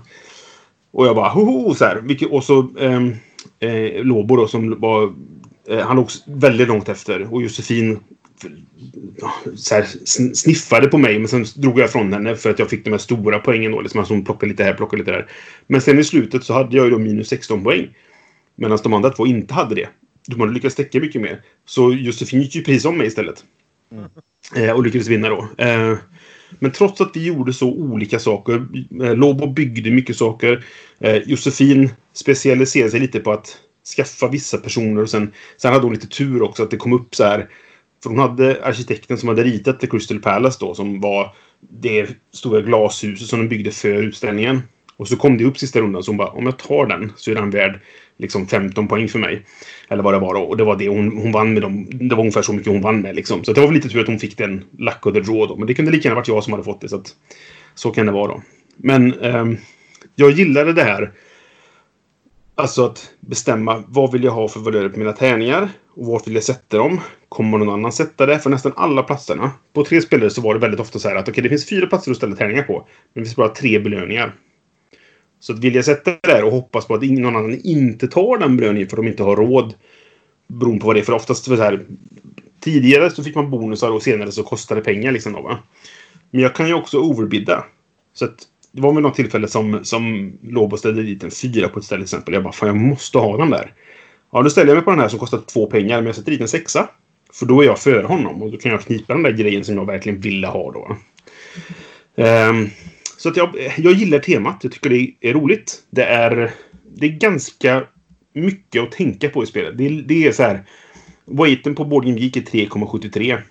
Och jag bara hoho så här. Och så ehm, eh, Lobo då som var... Eh, han låg väldigt långt efter. Och Josefin här, sn- sniffade på mig men sen drog jag från henne för att jag fick de här stora poängen då. Liksom, alltså hon plockade lite här, plockade lite där. Men sen i slutet så hade jag ju då minus 16 poäng. Medan de andra två inte hade det. De hade lyckats täcka mycket mer. Så Josefin gick ju precis om mig istället. Eh, och lyckades vinna då. Eh, men trots att vi gjorde så olika saker. Eh, Lobo byggde mycket saker. Eh, Josefin specialiserade sig lite på att skaffa vissa personer. Och sen, sen hade hon lite tur också att det kom upp så här. För hon hade arkitekten som hade ritat The Crystal Palace då som var det stora glashuset som de byggde för utställningen. Och så kom det upp sista rundan så hon bara om jag tar den så är den värd liksom 15 poäng för mig. Eller vad det var då. Och det var det hon, hon vann med dem. Det var ungefär så mycket hon vann med liksom. Så det var väl lite tur att hon fick den luck of the draw då. Men det kunde lika gärna varit jag som hade fått det. Så att så kan det vara då. Men eh, jag gillade det här. Alltså att bestämma vad vill jag ha för valörer på mina tärningar. Och vart vill jag sätta dem? Kommer någon annan sätta det? För nästan alla platserna. På tre spelare så var det väldigt ofta så här att okej, det finns fyra platser att ställa tärningar på. Men det finns bara tre belöningar. Så att vill jag sätta det där och hoppas på att någon annan inte tar den belöningen för att de inte har råd. Beroende på vad det är. För oftast så här, tidigare så fick man bonusar och senare så kostade det pengar liksom då va. Men jag kan ju också overbidda. Så att det var vid något tillfälle som, som Lobo ställde dit en fyra på ett ställe till exempel. Jag bara, fan jag måste ha den där. Ja, då ställer jag mig på den här som kostar två pengar, men jag sätter dit en sexa. För då är jag före honom och då kan jag knipa den där grejen som jag verkligen ville ha då. Ehm, Så att jag, jag gillar temat. Jag tycker det är roligt. Det är, det är ganska mycket att tänka på i spelet. Det, det är så här... Weighten på Board Game Geek är 3,73.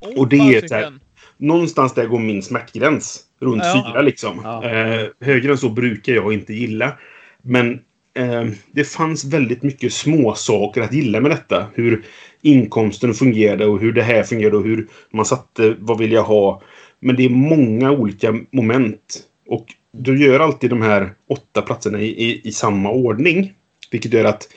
Oh, Och det är så här- Någonstans där går min smärtgräns. Runt Ja. fyra liksom. Ja. Eh, högre än så brukar jag inte gilla. Men eh, det fanns väldigt mycket små saker att gilla med detta. Hur inkomsten fungerade och hur det här fungerade och hur man satte vad vill jag ha. Men det är många olika moment. Och du gör alltid de här åtta platserna i, i, i samma ordning. Vilket gör att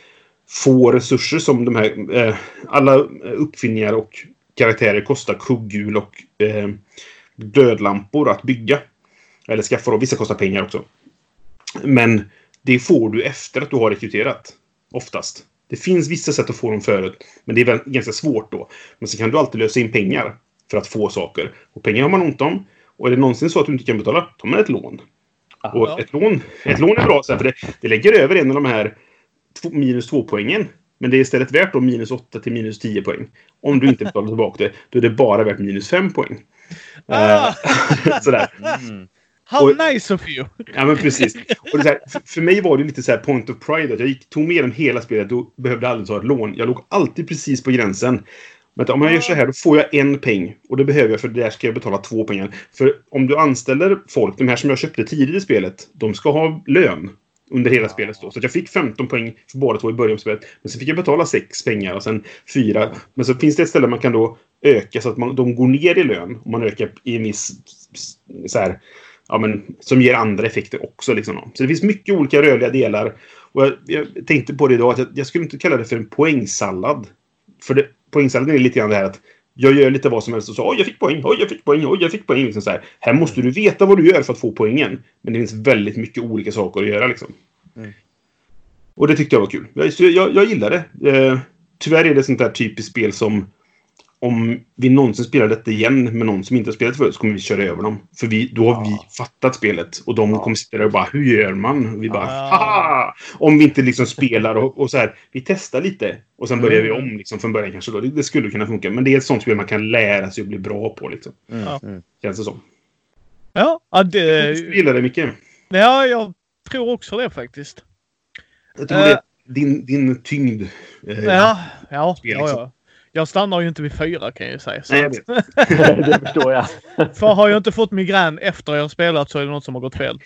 få resurser som de här... Eh, alla uppfinningar och karaktärer kostar kugghjul och eh, dödlampor att bygga. Eller skaffa då. Vissa kostar pengar också. Men det får du efter att du har rekryterat. Oftast. Det finns vissa sätt att få dem förut. Men det är väl ganska svårt då. Men så kan du alltid lösa in pengar för att få saker. Och pengar har man ont om. Och är det någonsin så att du inte kan betala, ta man ett lån. Och Ja. ett lån, ett lån är bra, så här, för det, det lägger över en av de här två, minus två poängen. Men det är istället värt då minus 8 till minus 10 poäng. Om du inte betalar tillbaka det, då är det bara värt minus 5 poäng. Ah! Eh, sådär. Mm. How Och- nice of you! Ja, men precis. Och det så här, för, mig var det lite så här point of pride. Att jag gick, tog med genom hela spelet och behövde aldrig ta ett lån. Jag låg alltid precis på gränsen. Men om jag gör så här, då får jag en peng. Och det behöver jag, för där ska jag betala två pengar. För om du anställer folk, de här som jag köpte tidigt i spelet, de ska ha lön under hela spelet. Då. Så att jag fick 15 poäng för båda två i början av spelet. Men sen fick jag betala 6 pengar och sen 4. Men så finns det ett ställe man kan då öka så att man, de går ner i lön. Och man ökar i en viss... Så här, ja, men, som ger andra effekter också. Liksom. Så det finns mycket olika rörliga delar. Och jag, jag tänkte på det idag, att jag, jag skulle inte kalla det för en poängsallad. För det, poängsalladen är lite grann det här att jag gör lite vad som helst och så oj jag fick poäng, oj jag fick poäng, oj jag fick poäng. Liksom så här. här måste du veta vad du gör för att få poängen. Men det finns väldigt mycket olika saker att göra liksom. Mm. Och det tyckte jag var kul. Jag, jag, jag gillar det. Eh, tyvärr är det sånt där typiskt spel som om vi någonsin spelar detta igen med någon som inte har spelat förut så kommer vi köra över dem. För vi, då har Ja. vi fattat spelet. Och de Ja. kommer sitta där och bara Hur gör man? Och vi bara Ja. Haha! Om vi inte liksom spelar och, och så här. Vi testar lite. Och sen börjar vi Mm. om liksom från början kanske. Då. Det, det skulle kunna funka. Men det är ett sånt spel man kan lära sig att bli bra på. Liksom. Mm. Ja. Mm. Känns det som. Ja, ja, det, Du gillar det mycket. ja, jag tror också det faktiskt. Jag tror Eh. det är din, din tyngd. eh, Ja, ja, spel, ja, liksom. ja. Jag stannar ju inte vid fyra kan jag ju säga. Så Nej, det förstår jag. för har jag inte fått migrän efter jag har spelat så är det något som har gått fel.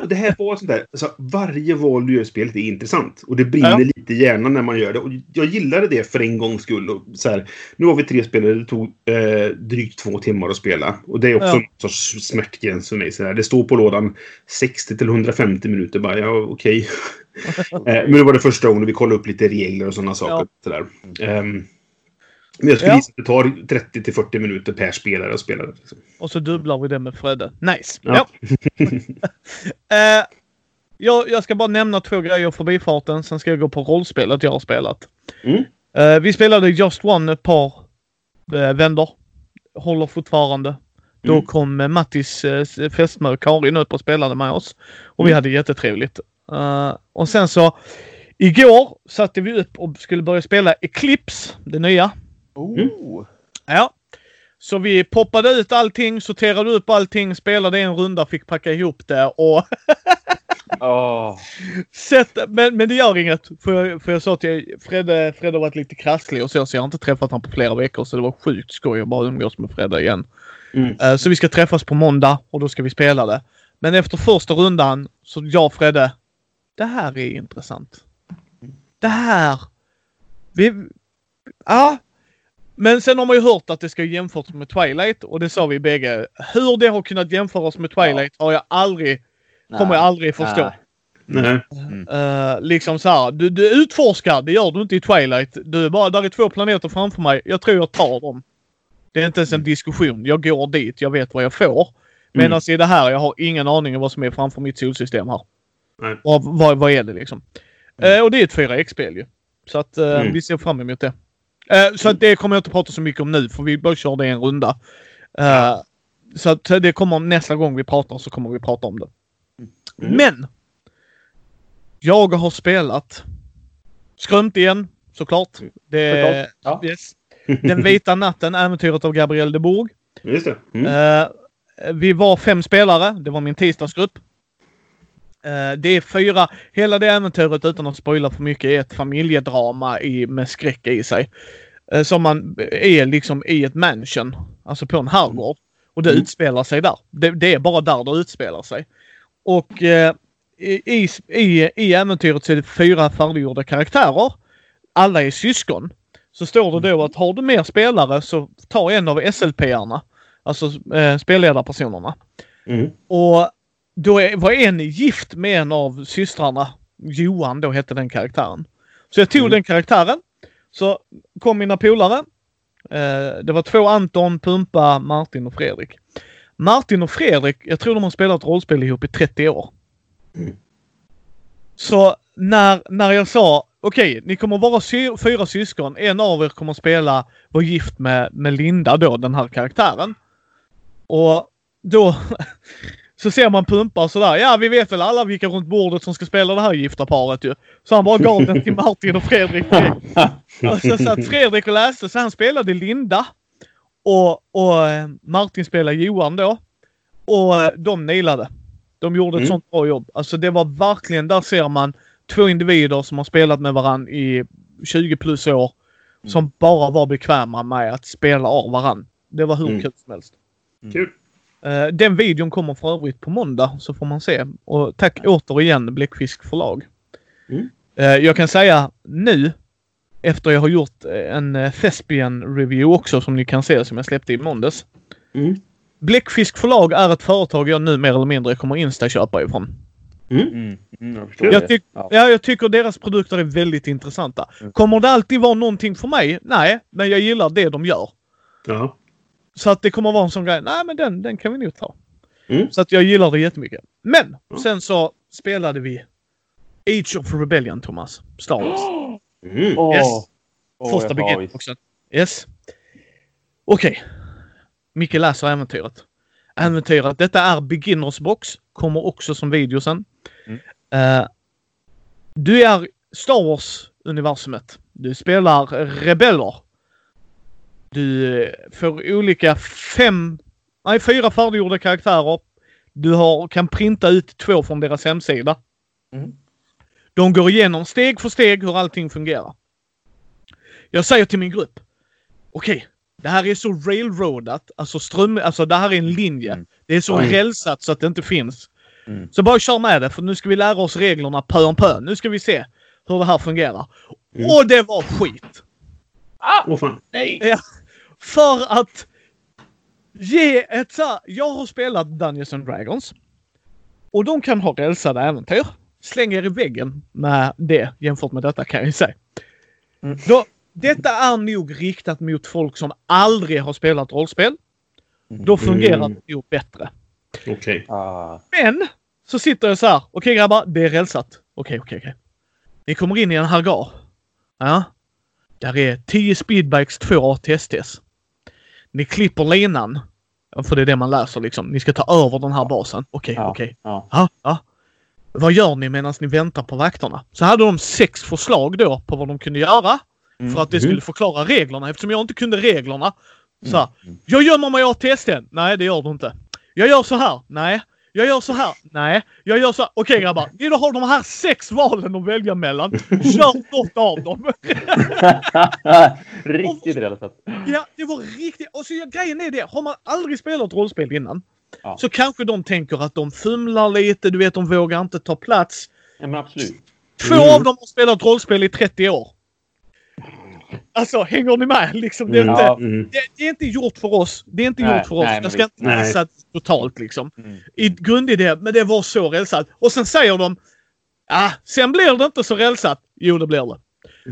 Och Det här var sånt där. Alltså, varje val du gör i spelet är intressant. Och det brinner Ja. lite i hjärnan när man gör det. Och jag gillade det för en gångs skull. Och så här, nu har vi tre spelare. Det tog eh, drygt två timmar att spela. Och det är också Ja. en sorts smärtgräns för mig. Så här. Det står på lådan 60 till 150 minuter. Bara, ja, okej. eh, men det var det första gången vi kollade upp lite regler och sådana saker. Ja. Så där. Ehm, men jag skulle Ja. gissa att det tar 30 till 40 minuter per spelare att spela. Liksom. Och så dubblar vi det med Fredde. Nice! Ja. Ja. Eh, jag, jag ska bara nämna två grejer förbifarten. Sen ska jag gå på rollspelet jag har spelat. Mm. Eh, vi spelade Just One ett par uh, vändor. Håller fortfarande. Då Mm. kom uh, Mattis uh, fästmö Karin upp och spelade med oss. Och vi Mm. hade jättetrevligt. Eh, och sen så igår satte vi upp och skulle börja spela Eclipse, det nya. Oh. Ja. Så vi poppade ut allting, sorterade upp allting, spelade en runda, fick packa ihop det och Åh. Sätt, men, men det gör inget. För jag, för jag sa till Fredde, Fredde har varit lite krasslig och så, så jag har inte träffat honom på flera veckor. Så det var sjukt skoj att bara umgås med Fredde igen. Mm. Eh, så vi ska träffas på måndag och då ska vi spela det. Men efter första rundan så jag Fredde. Det här är intressant. Det här. Vi, ja. Men sen har man ju hört att det ska jämföras med Twilight och det sa vi bägge. Hur det har kunnat jämföras med Twilight har jag aldrig, kommer jag aldrig förstå. Nej. Nej. Uh, liksom så här, du, du utforskar, det gör du inte i Twilight. Du är bara, där är två planeter framför mig. Jag tror jag tar dem. Det är inte ens en diskussion. Jag går dit, jag vet vad jag får. Medan i det här, jag har ingen aning om vad som är framför mitt solsystem här. Nej. Och vad, vad är det liksom? Eh, och det är ett 4X-spel ju. Så att eh, Mm. vi ser fram emot det. Eh, så det kommer jag inte prata så mycket om nu, för vi bara kör det en runda. Eh, Så att det kommer nästa gång vi pratar så kommer vi prata om det. Mm. Men! Jag har spelat Skrömt igen, såklart. Det, Såklart, ja. yes. Den vita natten, äventyret av Gabriel de Bourg. Just det. Mm. Eh, vi var fem spelare. Det var min tisdagsgrupp. Eh, det är fyra. Hela det äventyret utan att spoila för mycket är ett familjedrama i, med skräck i sig. Eh, som man är liksom i ett mansion. Alltså på en herrgård. Och det Mm. utspelar sig där. Det, det är bara där det utspelar sig. Och eh, i, i, i äventyret så är det fyra färdiggjorda karaktärer. Alla är syskon. Så står det då att har du mer spelare så ta en av SLP-arna. Alltså eh, spelledarpersonerna. Mm. Och då är, var en gift med en av systrarna. Johan då hette den karaktären. Så jag tog Mm. den karaktären. Så kom mina polare. Eh, det var två Anton, Pumpa, Martin och Fredrik. Martin och Fredrik, jag tror de har spelat rollspel ihop i 30 år. Mm. Så när, när jag sa okej, ni kommer vara sy- fyra syskon. En av er kommer spela, vara gift med, med Linda då, den här karaktären. Och då så ser man Pumpa och sådär. Ja, vi vet väl alla vilka runt bordet som ska spela det här gifta paret ju. Så han bara gav den till Martin och Fredrik. Och så satt Fredrik och läste, så han spelade Linda. Och, och eh, Martin spelade Johan då. Och eh, de nailade. De gjorde ett Mm. sånt bra jobb. Alltså det var verkligen, där ser man två individer som har spelat med varandra i 20 plus år. Som bara var bekväma med att spela av varandra. Det var hur Mm. kul som helst. Kul. Eh, den videon kommer för övrigt på måndag så får man se. Och tack återigen Bläckfisk förlag. Mm. Eh, jag kan säga nu efter jag har gjort eh, en Thespian review också som ni kan se som jag släppte i måndags. Mm. Bläckfisk förlag är ett företag jag nu mer eller mindre kommer insta-köpa ifrån. Mm. Mm, jag förstår Jag, det. tyck, Ja. ja, jag tycker deras produkter är väldigt intressanta. Mm. Kommer det alltid vara någonting för mig? Nej, men jag gillar det de gör. Ja. Så att det kommer vara en sån grej. Nej, men den, den kan vi nog ta. Mm. Så att jag gillar det jättemycket. Men Ja. sen så spelade vi Age of Rebellion, Thomas. Star Wars. Mm. Yes. Åh, Första avis. också. Yes. Okej. Micke läser äventyret. Äventyret, detta är beginners box. Kommer också som video sen. Mm. Eh, du är Star Wars-universumet. Du spelar rebeller. Du får olika fem, nej fyra färdiggjorda karaktärer. Du har, kan printa ut två från deras hemsida. Mm. De går igenom steg för steg hur allting fungerar. Jag säger till min grupp. Okej, det här är så railroadat. Alltså ström, alltså det här är en linje. Mm. Det är så Mm. rälsat så att det inte finns. Mm. Så bara kör med det för nu ska vi lära oss reglerna pö om pö. Nu ska vi se hur det här fungerar. Mm. Och det var skit. Åh fan. Nej! Ja, för att ge ett så här, Jag har spelat Dungeons and Dragons. Och de kan ha rälsade äventyr. Släng er i väggen med det jämfört med detta kan jag ju säga. Mm. Då, detta är nog riktat mot folk som aldrig har spelat rollspel. Då fungerar Mm. det nog bättre. Okej. Ah. Men så sitter jag så här. Okej grabbar, det är rälsat. Okej, okej, okej. Ni kommer in i en hangar. Ja. Där är 10 speedbikes, 2 ATSTs. Ni klipper linan. För det är det man läser liksom. Ni ska ta över den här basen. Okej, Ja. okej. Ja. Ja, ja. Vad gör ni medan ni väntar på vakterna? Så hade de sex förslag då på vad de kunde göra. Mm. För att det skulle förklara reglerna. Eftersom jag inte kunde reglerna. Så här, Mm. jag gömmer mig i ATSten. Nej, det gör du inte. Jag gör så här. Nej. Jag gör så här. Nej. Jag gör så här. Okej grabbar. Ni då har de här sex valen att välja mellan. Kör något av dem. Riktigt rälsat. ja, det var riktigt. Och så grejen är det. Har man aldrig spelat rollspel innan. Ja. Så kanske de tänker att de fumlar lite. Du vet, de vågar inte ta plats. Ja, men absolut. Två Mm. av dem har spelat rollspel i 30 år. Alltså, hänger ni med? Liksom, det, är Mm. inte. Mm. det, det är inte gjort för oss. Det är inte Nej, gjort för oss. nej, Jag ska inte Nej. gissa totalt liksom. Mm. I grundidé, men det var så rälsat. Och sen säger de ah, sen blir det inte så rälsat. Jo, det blir det.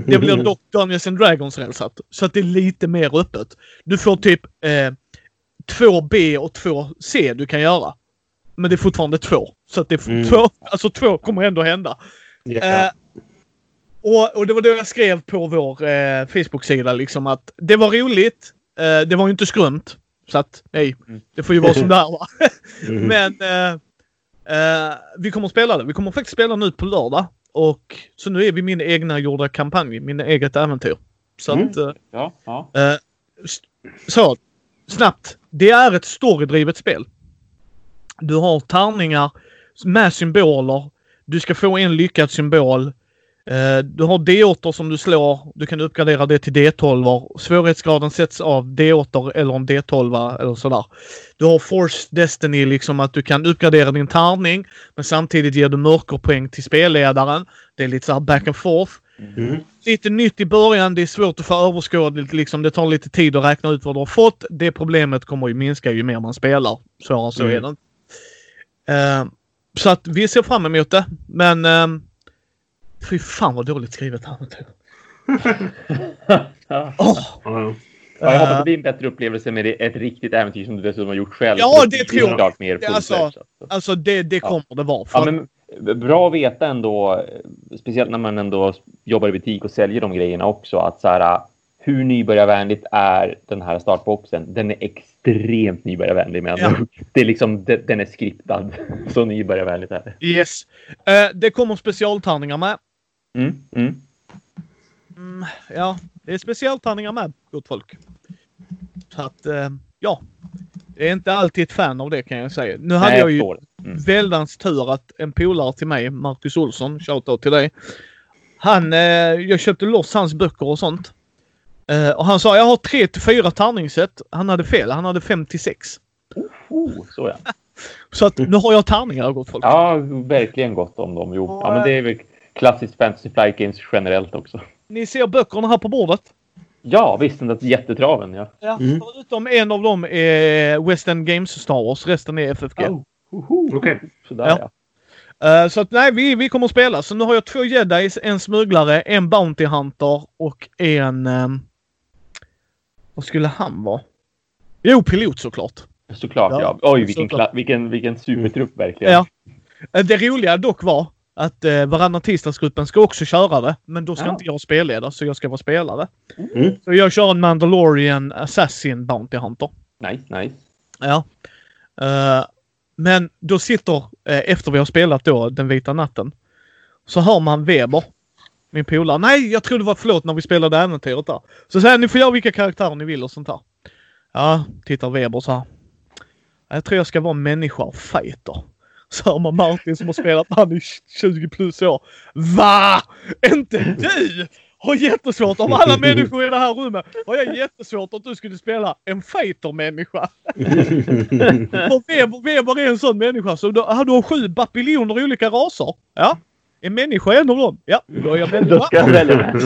Det blir dock Dungeons and Dragons rälsat. Så att det är lite mer öppet. Du får typ eh, 2B och 2C du kan göra. Men det är fortfarande två. Så att det är Mm. två, alltså två kommer ändå hända. Ja. Eh, och, och det var det jag skrev på vår eh, Facebook-sida liksom att det var roligt. Eh, det var ju inte skrumt. Så att nej, Mm. det får ju vara som det är va. Men eh, eh, vi kommer att spela det. Vi kommer faktiskt spela nu på lördag. Och så nu är vi min egna gjorda kampanj, min eget äventyr. Så Mm. att, eh, Ja, ja. eh, så, snabbt. Det är ett storydrivet spel. Du har tärningar med symboler. Du ska få en lyckad symbol. Eh, Du har D8 som du slår. Du kan uppgradera det till D12. Svårighetsgraden sätts av D8 eller en D12 eller sådär. Du har Force Destiny, liksom att du kan uppgradera din tärning men samtidigt ger du mörkerpoäng till spelledaren. Det är lite så här back and forth. Mm. Lite nytt i början. Det är svårt att få överskådligt. Liksom, det tar lite tid att räkna ut vad du har fått. Det problemet kommer ju minska ju mer man spelar. Svårare så Mm. är det. Eh, så att vi ser fram emot det. Men uh, fy fan vad dåligt skrivet här. Ja. Åh, Ja, Ja, jag hoppas eh, det blir en bättre upplevelse med det- ett riktigt äventyr som du dessutom har gjort själv. Ja, det tror jag. klart mer Det alltså- alltså. alltså det, det Ja. kommer det vara. För Ja, att- men bra att veta ändå, speciellt när man ändå jobbar i butik och säljer de grejerna också, att så här, hur nybörjarvänligt är den här startboxen? Den är extremt nybörjarvänlig med andra Ja. Det är liksom, de- den är skriptad. Så nybörjarvänligt är det. Yes. Eh, det kommer specialtärningar med. Mm, mm. Mm, ja, det är specialtärningar med, gott folk. Så att, eh, ja. Jag är inte alltid ett fan av det kan jag säga. Nu hade Nej, jag ju. Mm. väldans tur att en polare till mig, Marcus Olsson, shoutout till dig. Han, eh, jag köpte loss hans böcker och sånt. Eh, och han sa jag har tre till fyra tärningssätt. Han hade fel. Han hade fem till sex. Oh, så ja. Så att nu har jag tärningar gott folk. Ja, verkligen gott om dem. Jo. Ja, men det är väl klassiskt Fantasy Flight Games generellt också. Ni ser böckerna här på bordet. Ja, visst, den där jättetraven. Ja. Ja, Mm. Förutom en av dem är West End Games Star Wars. Resten är FFG. Oh. Okej. Sådär Ja. ja. Eh, så att nej, vi, vi kommer att spela. Så nu har jag två jedis, en smugglare, en Bounty Hunter och en... ehm, vad skulle han vara? Jo, pilot såklart. Såklart Ja, ja. Oj, vilken, såklart. kla- vilken, vilken supertrupp verkligen. Ja. Eh, Det roliga dock var att eh, varannan tisdagsgruppen ska också köra det. Men då ska Ja. inte jag spelleda, så jag ska vara spelare. Mm. Så jag kör en Mandalorian Assassin Bounty Hunter. Nice, nice. Ja. Eh, men då sitter, eh, efter vi har spelat då, Den vita natten, så hör man Weber, min polare. Nej, jag tror det var förlåt när vi spelade äventyret där. Så säger ni får göra vilka karaktärer ni vill och sånt där. Ja, tittar Weber så här. Jag tror jag ska vara människa och fighter. Så hör man Martin som har spelat han i 20 plus år. Va? Inte du? Har jättesvårt av alla människor i det här rummet. Har jag jättesvårt att du skulle spela en fighter-människa. Och Weber, Weber är en sån människa. Så du, du har sju bapiljoner olika raser. Ja. En människa är en av dem. Ja, då är jag Då ska jag välja med.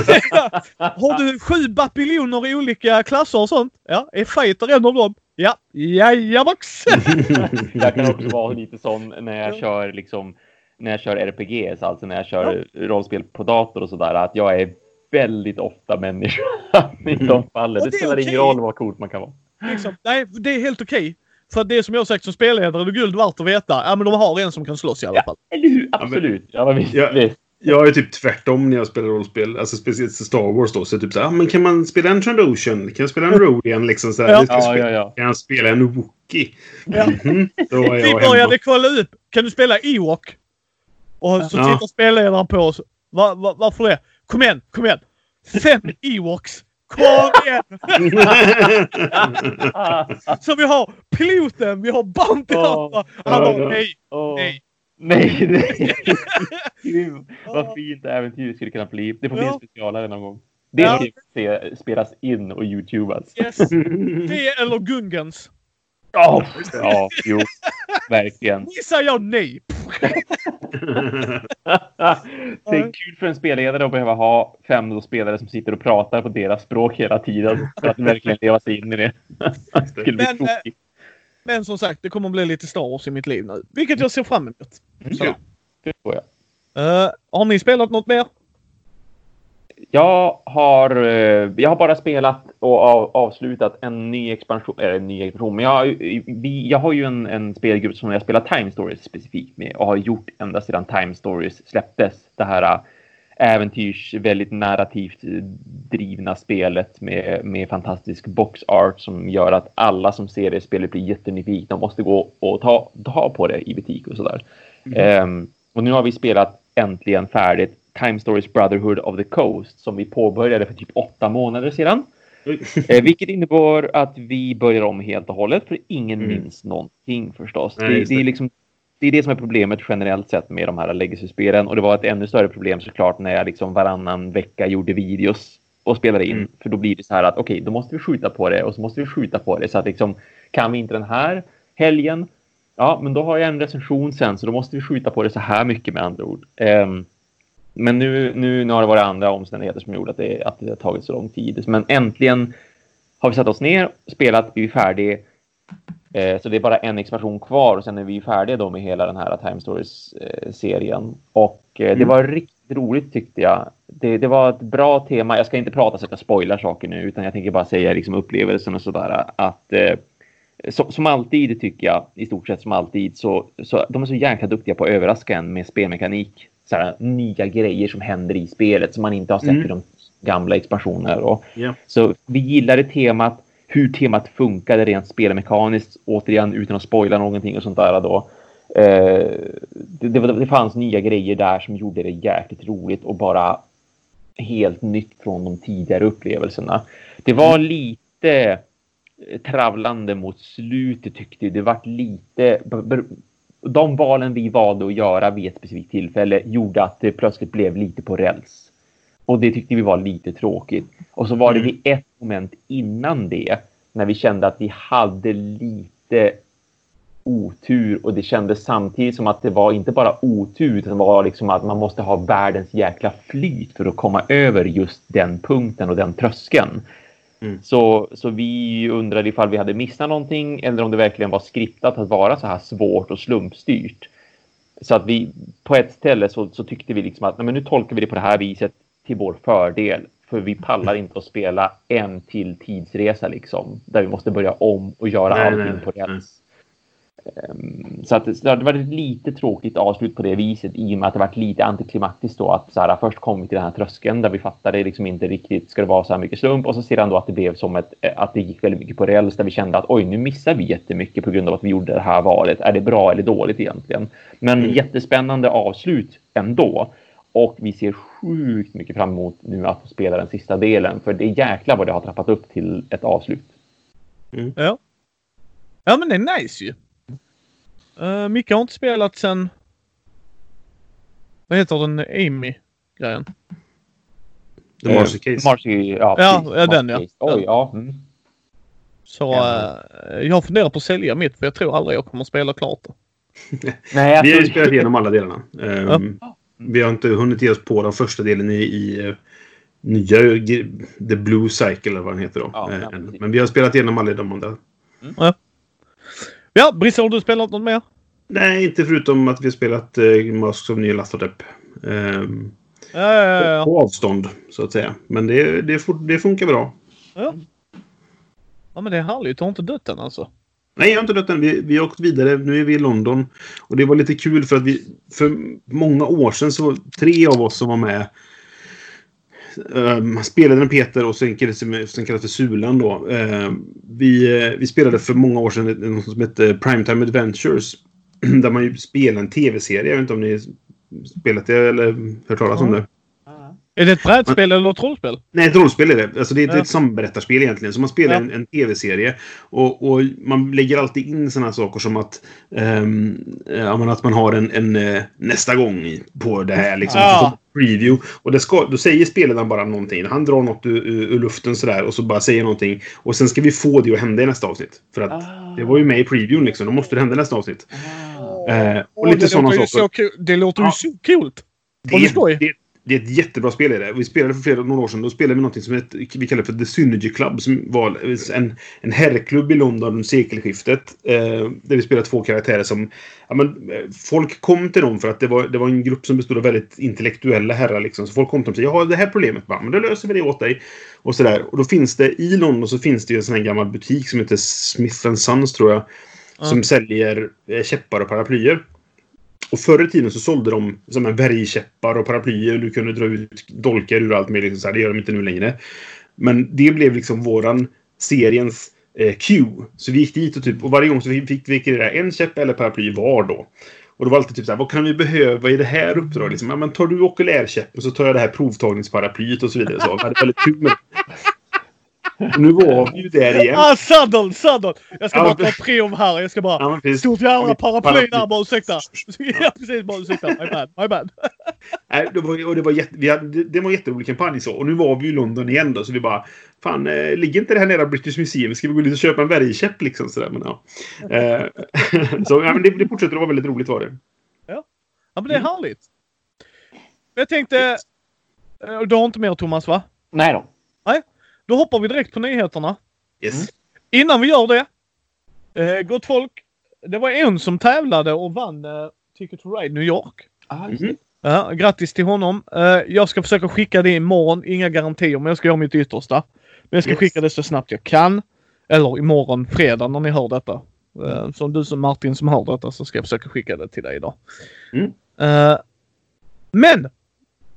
Har du sju bapiljoner olika klasser och sånt? Ja. Är fighter en av dem? Ja. Jajabox! Jag kan också vara lite sån när jag Ja. kör liksom när jag kör RPGs, alltså när jag kör rollspel på dator och sådär, att jag är väldigt ofta människa i de fallen. Det det spelar ingen okej. roll vad coolt man kan vara. liksom, nej, det är helt okej. För det som jag har sagt som spelledare, det är guld värt att veta. Ja, men de har en som kan slåss i alla fall. Eller hur? Absolut. Ja, men. Ja. visst. Jag är typ tvärtom när jag spelar rollspel. Alltså speciellt Star Wars då. Så typ så här, ah, men kan man spela en Trandoshan? Kan jag spela en Rodian? Liksom så här, Ja. Ja, spela- ja, ja. Kan jag spela en Wookie? Ja. Då är Vi jag började kolla upp. Kan du spela Ewok? Och så Ja. tittar spelledaren på oss. Va, va, varför det? Kom igen, kom igen! Fem Ewoks! Kom igen! Så vi har piloten, vi har Bounty Ja. Hunter. Han Ja, bara ja. nej, nej. Nej, nej. Gud, vad Ja. fint äventyr skulle kunna bli. Det får bli Ja. en specialare någon gång. Det Ja. ska se, spelas in och youtubas. Yes. Det eller Gungans. Ja, ja, jo, verkligen. Ni säger jag nej. Det är kul för en spelledare att behöva ha fem spelare som sitter och pratar på deras språk hela tiden. För att verkligen leva sig in i det. Det skulle bli Men, eh. Men som sagt, det kommer att bli lite Star Wars i mitt liv nu. Vilket jag ser fram emot. Så. Ja, det tror jag. Eh, har ni spelat något mer? Jag har, eh, jag har bara spelat och av, avslutat en ny expansion, eller en ny expansion, men jag, har ju- vi, jag har ju en, en spelgrupp som jag spelar Time Stories specifikt med och har gjort ända sedan Time Stories släpptes. Det här äh, äventyrs, väldigt narrativt eh, drivna spelet med, med fantastisk box art som gör att alla som ser det spelet blir jättenyfikna och måste gå och ta, ta på det i butik och sådär. Ehm, och nu har vi spelat äntligen färdigt Time Stories Brotherhood of the Coast som vi påbörjade för typ åtta månader sedan. Eh, vilket innebar att vi börjar om helt och hållet för ingen Mm. minns någonting förstås. Nej, det, det, är det. liksom, det är det som är problemet generellt sett med de här legacy-spelen och det var ett ännu större problem såklart när jag liksom varannan vecka gjorde videos och spelade in. Mm. För då blir det så här att okej, då måste vi skjuta på det och så måste vi skjuta på det så att liksom kan vi inte den här helgen Ja, men då har jag en recension sen så då måste vi skjuta på det så här mycket med andra ord. Ehm, men nu, nu, nu har det varit andra omständigheter som gjort att det, att det har tagit så lång tid. Men äntligen har vi satt oss ner, spelat, blivit färdig. Eh, så det är bara en expansion kvar och sen är vi färdiga då med hela den här Time Stories-serien. och eh, det Mm. var riktigt roligt tyckte jag. Det, det var ett bra tema. Jag ska inte prata så att jag spoilar saker nu utan jag tänker bara säga liksom upplevelsen och sådär. Att, eh, som, som alltid tycker jag, i stort sett som alltid, så, så de är så jäkla duktiga på att överraska en med spelmekanik. Så här, nya grejer som händer i spelet som man inte har sett Mm. i de gamla expansioner. Och, Ja. så vi gillade temat, hur temat funkade rent spelmekaniskt, återigen utan att spoila någonting och sånt där då. Eh, det, det, det fanns nya grejer där som gjorde det jäkligt roligt och bara helt nytt från de tidigare upplevelserna. Det var lite eh, travlande mot slutet tyckte jag. Det vart lite... De valen vi valde att göra vid ett specifikt tillfälle gjorde att det plötsligt blev lite på räls. Och det tyckte vi var lite tråkigt. Och så var det Mm. vid ett moment innan det när vi kände att vi hade lite otur och det kändes samtidigt som att det var inte bara otur utan det var liksom att man måste ha världens jäkla flyt för att komma över just den punkten och den tröskeln. Mm. Så, så vi undrade ifall vi hade missat någonting eller om det verkligen var skriptat att vara så här svårt och slumpstyrt. Så att vi på ett ställe så, så tyckte vi liksom att nej, men nu tolkar vi det på det här viset till vår fördel. För vi pallar inte att spela en till tidsresa liksom. Där vi måste börja om och göra Nej, allting nej, på räls. Ehm, Så att det, det var ett lite tråkigt avslut på det viset i och med att det var lite antiklimaktiskt då att så här, först kom vi till den här tröskeln där vi fattade liksom inte riktigt ska det vara så här mycket slump och så sedan då att det blev som ett, eh, att det gick väldigt mycket på räls där vi kände att oj nu missar vi jättemycket på grund av att vi gjorde det här valet. Är det bra eller dåligt egentligen? Men Mm. jättespännande avslut ändå. Och vi ser sjukt mycket fram emot nu att få spela den sista delen för det är jäklar vad det har trappat upp till ett avslut. Ja. Ja men det är nice ju. Uh, Micke har inte spelat sen... Vad heter den? Amy-grejen? The Marcy Case. Marcy, ja, Ja, ja, den, ja. Oj, ja. Mm. Så Ja. eh, jag funderar på att sälja mitt för jag tror aldrig jag kommer att spela klart det. Nej, Vi har ju spelat igenom alla delarna. Ehm, Vi har inte hunnit ge oss på den första delen i, i eh, nya The Blue Cycle eller vad den heter då. Ja, Eh, ja. Men vi har spelat igenom alla de andra. Ja, Brisse har du spelat något mer? Nej, inte förutom att vi har spelat eh, Masks of Nyarlathotep. Um, Ja, ja, ja, På avstånd, så att säga. Men det, det, det funkar bra. ja. Ja men det är härligt. Du har inte dött än alltså? Nej, jag har inte dött än. Vi, vi har åkt vidare. Nu är vi i London. Och det var lite kul för att vi... För många år sedan så tre av oss som var med Um, spelade en Peter och sen kallades det sen kallades för Sulan då. Ehm, vi, eh, vi spelade för många år sedan något som hette Primetime Adventures. där man ju spelar en tv-serie. Jag vet inte om ni spelat det eller hört talas om det. Är det ett brädspel eller ett rollspel? Nej, ett rollspel är det. Alltså det är ett, Ja. ett samberättarspel egentligen. Så man spelar Ja. en, en tv-serie. Och, och man lägger alltid in sådana saker som att, men att man har en, en eh, nästa gång på det här. Liksom, Ja. Så preview. Och det ska, då säger spelaren bara någonting. Han drar något ur, ur, ur luften sådär och så bara säger någonting. Och sen ska vi få det att hända i nästa avsnitt. För att Ah. det var ju med i previewn liksom. Då måste det hända i nästa avsnitt. Ah. Eh, och Åh, lite sådana saker. så. Det låter ju så coolt! Det det, det är ett jättebra spel i det. Vi spelade för flera några år sedan. Då spelade vi något som heter, vi kallar för The Synergy Club. Som var en, en herrklubb i London under sekelskiftet. Eh, där vi spelade två karaktärer som... Ja, men, eh, folk kom till dem för att det var, det var en grupp som bestod av väldigt intellektuella herrar. Liksom. Så folk kom till dem och sa jag har det här problemet. Bara, men då löser vi det åt dig. Och sådär. Och då finns det i London så finns det ju en sån här gammal butik som heter Smith Sons tror jag. Som säljer eh, käppar och paraplyer. Och förr i tiden så sålde de som en bergkäppar och paraplyer. Du kunde dra ut dolkar ur allt möjligt. Så här, det gör de inte nu längre. Men det blev liksom våran seriens eh, cue. Så vi gick dit och typ, och varje gång så fick vi det där en käpp eller paraply var då. Och det var alltid typ så här, vad kan vi behöva i det här uppdraget? Liksom, ja, men tar du okulärkäppen så tar jag det här provtagningsparaplyet och så vidare. Så, vi hade väldigt kul med det. Nu var vi ju där igen. Ah, saddle, saddle! Jag ska Ja, bara ta prov här. Jag ska bara... Ja, precis. Stort jävla paraply där bara, ursäkta. Ja, precis. Bara ursäkta. My bad. My bad. Nej, det var, och det, var jätte, vi hade, det, var en jätterolig kampanj så. Och nu var vi i London igen då, så vi bara... Fan, eh, ligger inte det här nära British Museum? Ska vi gå dit och köpa en bergkäpp liksom? Sådär, men, ja. eh, så ja, men det, det fortsätter att vara väldigt roligt var det. Ja, men det är härligt. Jag tänkte... eh, Du har inte mer Thomas, va? Nej då. Då hoppar vi direkt på nyheterna. Yes. Mm. Innan vi gör det. Eh, gott folk. Det var en som tävlade och vann eh, Ticket to Ride New York. Ah, Mhm. Ja, grattis till honom. Eh, jag ska försöka skicka det imorgon. Inga garantier, men jag ska göra mitt yttersta. Men jag ska Yes. skicka det så snabbt jag kan. Eller imorgon fredag när ni hör detta. Eh, som du som Martin som hör detta så ska jag försöka skicka det till dig idag. Mm. Eh, men!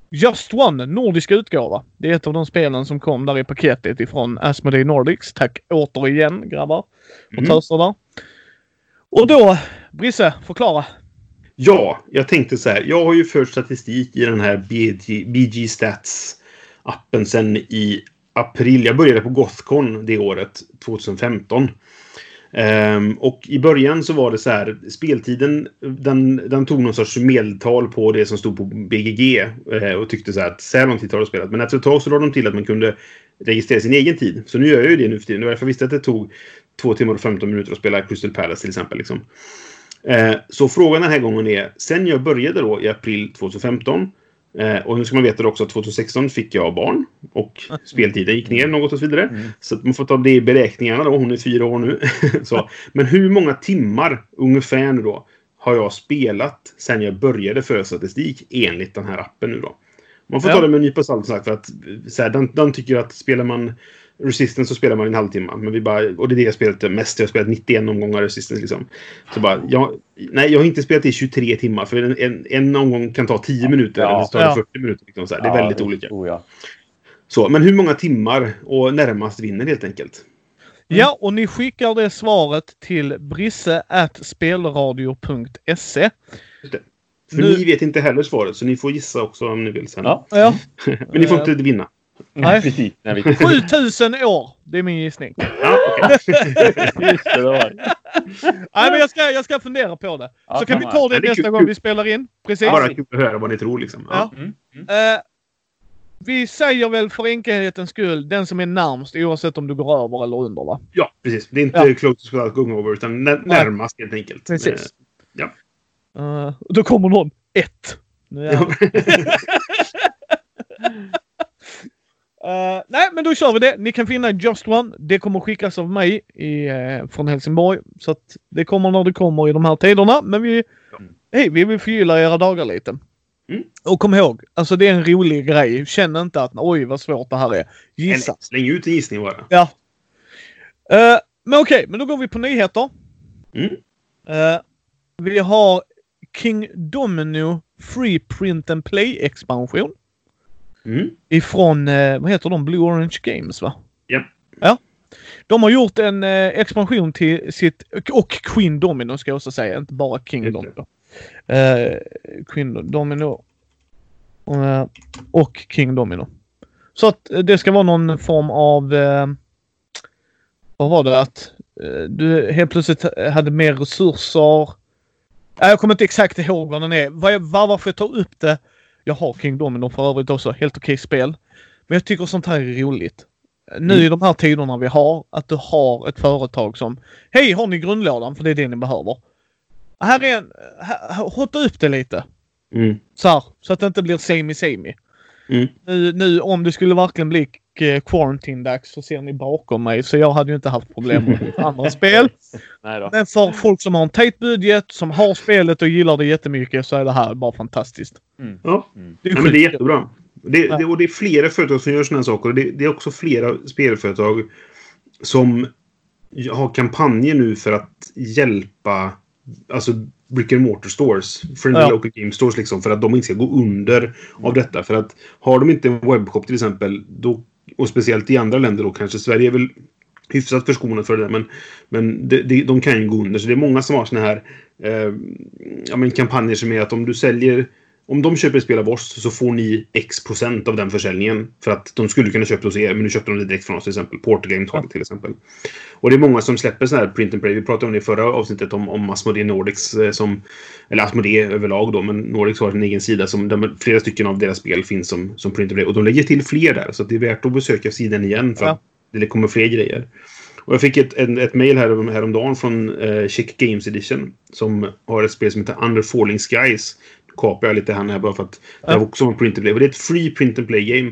Just One, nordisk utgåva. Det är ett av de spelen som kom där i paketet ifrån Asmodee Nordics. Tack återigen grabbar och Mm. töser där. Och då, Brisse, förklara. Ja, jag tänkte så här. Jag har ju fört statistik i den här BG, BG Stats appen sen i april. Jag började på Gothcon det året, 2015. Um, och i början så var det så här, speltiden den, den tog någon sorts medeltal på det som stod på BGG uh, eh, och tyckte så här att så här lång tid har du spelat. Men efter ett tag så lade de till att man kunde registrera sin egen tid. Så nu gör jag ju det nu för tiden. Det var därför jag visste att det tog två timmar och 15 minuter att spela Crystal Palace till exempel. Liksom. Uh, så frågan den här gången är, sen jag började då i april 2015 och nu ska man veta också att 2016 fick jag barn och speltiden gick ner något och så vidare. Mm. Så man får ta det i beräkningarna då. Hon är fyra år nu. så. Men hur många timmar ungefär nu då har jag spelat sen jag började föra statistik enligt den här appen nu då? Man får Ja. ta det med en nypa salt sagt för att så här, den, den tycker att spelar man Resistance så spelar man en halvtimme. Men vi bara, och det är det jag spelat mest. Jag har spelat 91 omgångar Resistance liksom. Så bara, jag, nej, jag har inte spelat i 23 timmar. För en, en, en omgång kan ta 10 minuter. Ja. Eller så tar det Ja. 40 minuter. Liksom, så här. Det är väldigt olika. Oh, ja. Så, men hur många timmar och närmast vinner helt enkelt. Ja, och ni skickar det svaret till brisse spelradio.se. För Nu- ni vet inte heller svaret, så ni får gissa också om ni vill sen. Ja. Ja, Men ni får inte vinna. Nej. precis. Nej, vi... 7000 år. Det är min gissning. Ja, okej. Just det, det var det. Nej, men jag ska, jag ska fundera på det. Ja, Så kan vi ta det Ja, det nästa kul. gång vi spelar in. Precis. Bara kul att höra vad ni tror liksom. Ja. Ja. Mm. Mm. Eh, vi säger väl för enkelhetens skull den som är närmst oavsett om du går över eller under va? ja, precis. Det är inte Ja. close to going over, utan när, närmast helt enkelt. Precis. Eh, Eh, då kommer någon. Ett. Nu är Eh, nej, men då kör vi det. Ni kan finna Just One. Det kommer skickas av mig i, eh, från Helsingborg. Så att det kommer när det kommer i de här tiderna. Men vi, hej, vi vill förgylla era dagar lite. Mm. Och kom ihåg, alltså det är en rolig grej. Känn inte att oj vad svårt det här är. Gissa. Eller, släng ut en gissning bara. Ja. Eh, men okej, men då går vi på nyheter. Mm. Eh, vi har King Domino Free Print and Play expansion. Mm. Ifrån, eh, vad heter de? Blue Orange Games va? Ja. Ja. De har gjort en eh, expansion till sitt, och Queen Domino ska jag också säga, inte bara King. Domino. Eh, Queen Domino. eh, och King Domino. Så att det ska vara någon form av... Eh, vad var det? Att du helt plötsligt hade mer resurser. Jag kommer inte exakt ihåg vad den är. Var, varför jag tar upp det. Jag har King Domino för övrigt också. Helt okej spel. Men jag tycker sånt här är roligt. Nu Mm. i de här tiderna vi har, att du har ett företag som Hej, har ni grundlådan? För det är det ni behöver. Här är en... här- Hotta upp det lite. Mm. Så här, så att det inte blir semi semi. Mm. Nu, nu om det skulle verkligen bli eh, quarantine-dags så ser ni bakom mig så jag hade ju inte haft problem med andra spel. Nej då. Men för folk som har en tight budget, som har spelet och gillar det jättemycket så är det här bara fantastiskt. Ja. Det är Ja, men det är jättebra. Det, det, och det är flera företag som gör sådana här saker. Och det, det är också flera spelföretag som har kampanjer nu för att hjälpa alltså brick and mortar stores. Friendly Ja. local game stores liksom. För att de inte ska gå under av detta. För att har de inte en webbshop till exempel. Då, och speciellt i andra länder då kanske. Sverige är väl hyfsat förskonat för det där. Men, men det, det, de kan ju gå under. Så det är många som har såna här eh, ja, men kampanjer som är att om du säljer om de köper ett spel av oss så får ni X procent av den försäljningen. För att de skulle kunna köpa det hos er, men nu köpte de det direkt från oss till exempel. Portergame tar det till exempel. Och det är många som släpper sådana här print and play. Vi pratade om det i förra avsnittet om, om Asmodee Nordics eh, som... Eller Asmodee överlag då, men Nordics har sin egen sida som där flera stycken av deras spel finns som, som print and play. Och de lägger till fler där, så det är värt att besöka sidan igen för Ja. att det kommer fler grejer. Och jag fick ett, ett, ett mail här, häromdagen från uh, Chick Games Edition som har ett spel som heter Under Falling Skies. Kapar jag lite här, här bara för att det Ja. var också en print and play. Och det är ett free print and play game.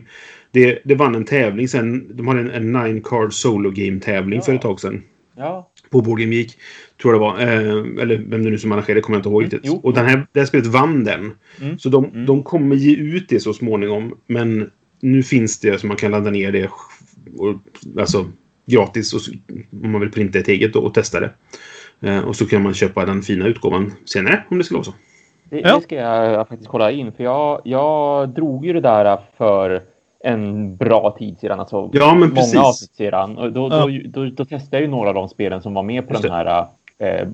Det, det vann en tävling sen. De hade en, en nine card solo game tävling för ett tag sedan. Ja. På Board Game Geek. Tror jag det var. Eh, eller vem det nu som arrangerade kommer jag inte ihåg Mm, riktigt. jo. Och den här, det här spelet vann den. Mm. Så de, Mm. de kommer ge ut det så småningom. Men nu finns det så man kan ladda ner det. Och, alltså gratis och, om man vill printa ett eget då, och testa det. Eh, och så kan man köpa den fina utgåvan senare om det skulle vara så. Det, Ja. det ska jag faktiskt kolla in. För jag, jag drog ju det där för en bra tid sedan. Alltså Ja, men precis. många avsnitt sedan. Och då, Ja. då, då, då testade jag ju några av de spelen som var med på Just den här eh,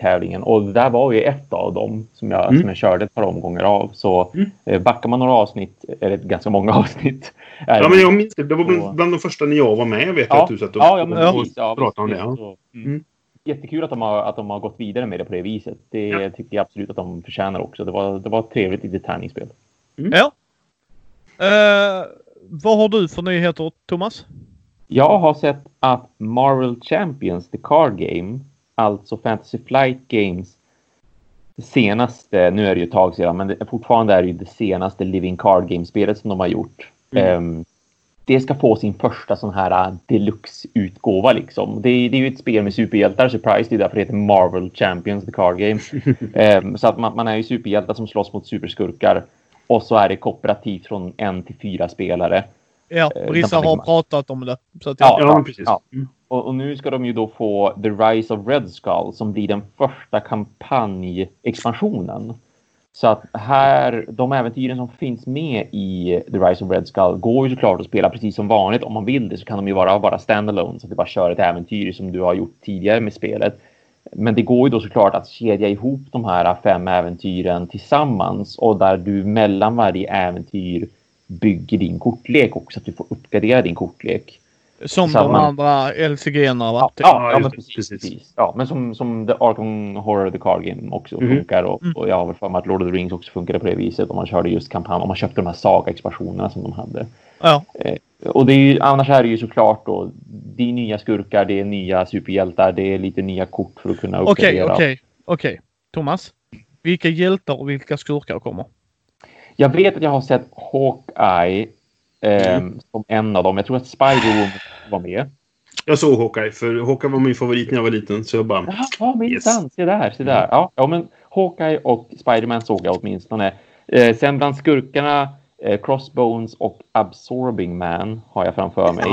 tävlingen Och det där var ju ett av dem som jag, Mm. som jag körde ett par omgångar av. Så Mm. eh, backar man några avsnitt, eller ganska många avsnitt. är Ja, det- men jag minns det. Det var bland, bland de första när jag var med. Vet jag Ja, att du satt och, ja, ja, men och, precis. Ja, pratade om det. så, mm. Mm. Jättekul att de, har, att de har gått vidare med det på det viset. Det Ja. tycker jag absolut att de förtjänar också. Det var, det var ett trevligt litet tärningsspel. Ja. Eh, vad har du för nyheter, Thomas? Jag har sett att Marvel Champions, The Card Game, alltså Fantasy Flight Games, det senaste, nu är det ju ett tag sedan, men det, fortfarande är det ju det senaste Living Card Game-spelet som de har gjort. Mm. Ehm, det ska få sin första sån här uh, deluxe-utgåva liksom. Det, är- det är ju ett spel med superhjältar, surprise, det är därför det heter Marvel Champions, The Card Game. Ehm, så att man, man är ju superhjältar som slåss mot superskurkar. Och så är det kooperativt från en till fyra spelare. Ja, Eh, vissa där har man- pratat om det. Så att Ja. jag, Ja, precis. Ja. Mm. Och, och nu ska de ju då få The Rise of Red Skull som blir den första kampanjexpansionen. Så att här, de äventyren som finns med i The Rise of Red Skull går ju såklart att spela precis som vanligt. Om man vill det så kan de ju vara bara standalone så att du bara kör ett äventyr som du har gjort tidigare med spelet. Men det går ju då såklart att kedja ihop de här fem äventyren tillsammans och där du mellan varje äventyr bygger din kortlek också, att du får uppgradera din kortlek som de andra LCG-erna har Ja, ja, ja men precis, Precis. Ja, men som, som The Arkham Horror The Card Game också Mhm. funkar och, Mm. och jag har väl för mig att Lord of the Rings också funkade på det viset om man körde just kampanj, om man köpte de här Saga-expansionerna som de hade. Ja. Och det är ju, annars är det ju såklart då, det är nya skurkar, det är nya superhjältar, det är lite nya kort för att kunna Okej, uppgradera. okej, okej. Thomas, vilka hjältar och vilka skurkar kommer? Jag vet att jag har sett Hawkeye eh, Mm. som en av dem. Jag tror att Spider-Woman var med. Jag såg Hawkeye, för Hawkeye var min favorit när jag var liten. Så jag bara... Jaha, minsann. Yes. Se där, se där. Ja, ja, men Hawkeye och Spiderman såg jag åtminstone. Eh, sen bland skurkarna, eh, Crossbones och Absorbing Man har jag framför mig.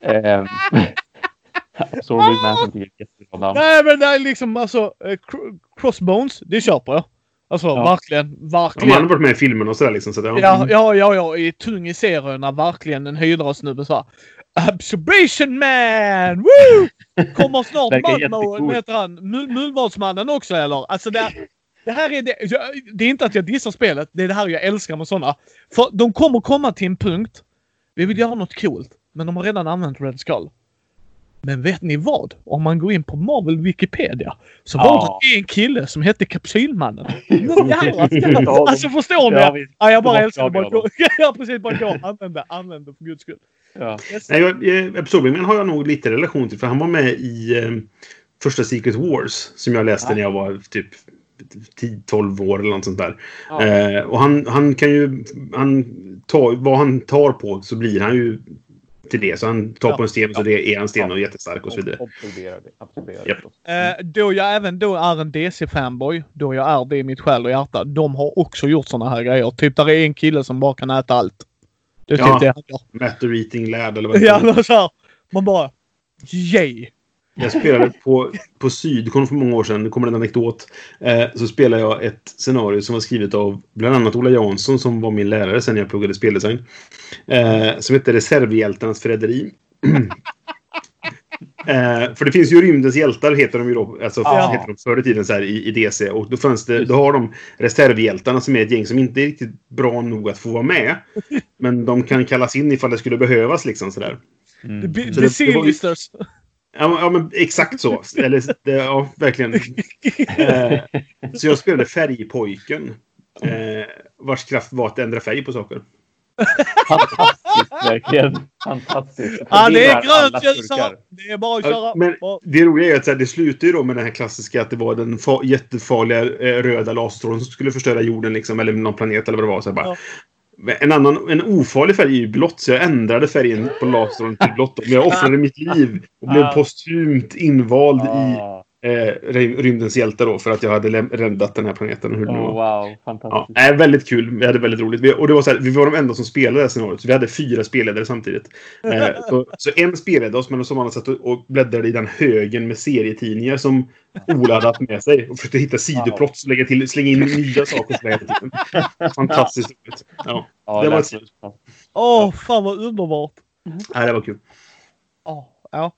Eh, Absorbing Man som tycker jag är jättebra namn. Nej, men det är liksom alltså eh, cr- Crossbones, det köper jag. Alltså Ja. verkligen, de hade verkligen. varit med i filmen och sådär liksom. Så det, Ja, ja, ja, ja. I tung i serierna, verkligen en Hydra-snubbe så här. Absorption man! Woo! Kommer snart vad heter han? Mul- Mullvadsmannen också eller? Alltså det, det här är det. jag- Det är inte att jag dissar spelet. Det är det här jag älskar med sådana. För de kommer komma till en punkt. Vi vill göra något coolt. Men de har redan använt Red Skull. Men vet ni vad? Om man går in på Marvel Wikipedia så var Ja. det en kille som hette Kapsylmannen. Alltså förstår ni? Ja, visst. Ja, jag bara älskar det. Ja, precis. Bara gå. Använd det. Använd det för guds skull. Ja. Yes. Nej, jag, eh, har jag nog lite relation till. För han var med i eh, första Secret Wars. Som jag läste Ja. när jag var typ 10-12 år eller något sånt där. Ja. Eh, och han, han kan ju... Han tar, vad han tar på så blir han ju till det. Så han tar Ja. på en sten så det är en sten Ja. och jättestark och så vidare. Absorberar det. Absorberar Japp. det. Eh, då jag även då är en DC-fanboy, då jag är det i mitt själ och hjärta, de har också gjort såna här grejer. Typ där är en kille som bara kan äta allt. Det är typ Ja. det han gör. Matter Eating Lad eller vad det Ja, heter. men så här, man bara... Yay! Jag spelade på, på Syd, det kom för många år sedan, det kommer en anekdot. Eh, så spelade jag ett scenario som var skrivet av bland annat Ola Jansson som var min lärare sen jag pluggade speldesign. Eh, som hette Reservhjältarnas förräderi. Eh, för det finns ju Rymdens hjältar, heter de ju då. Alltså, Ja. heter de förr i tiden så här, i, i DC. Och då, fanns det, då har de reservhjältarna som är ett gäng som inte är riktigt bra nog att få vara med. Men de kan kallas in ifall det skulle behövas. Liksom, sådär. Mm. The, Så the det- det var. Ja, men- ja, men exakt så. Eller, det, ja, verkligen. Eh, så jag spelade Färgpojken. Eh, vars kraft var att ändra färg på saker. Fantastiskt, verkligen. Fantastiskt. Ja, det är grönt ljus. Det är bara att köra. Men det roliga är att så här, det slutar ju då med den här klassiska att det var den fa- jättefarliga eh, röda laserstrålen som skulle förstöra jorden liksom, eller någon planet eller vad det var. Så här, bara. Ja. Men En annan en ofarlig färg är ju blått, så jag ändrade färgen på lasern till blått. Och jag offrade mitt liv och blev postumt invald i eh, ry- rymdens hjälte då för att jag hade räddat den här planeten. Hur oh, wow, Ja, fantastiskt. nej, väldigt kul. Vi hade väldigt roligt. Vi, och det var så här, vi var de enda som spelade det scenariot. Så vi hade fyra spelledare samtidigt. Eh, så, så en spelade oss, men som andra satt och, och bläddrade i den högen med serietidningar som Ola hade haft med sig. Och försökte hitta sidoplott och lägga till, slänga in nya saker. Fantastiskt roligt. Ja, Ja, det var ett- Åh, fan vad underbart. nej, det var kul. Åh, ja.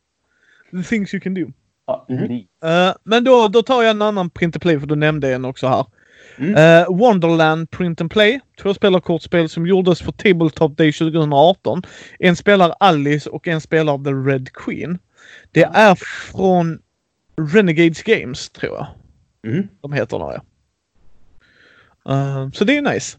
The things you can do. Ja, li- Eh, men då, då tar jag en annan print and play för du nämnde en också här. Mm. Eh, Wonderland Print and Play. Två spelarkortspel som gjordes för Tabletop Day 2018. En spelar Alice och en spelar The Red Queen. Det är från Renegades Games tror jag. Mm. De heter ja. Eh, så det är nice.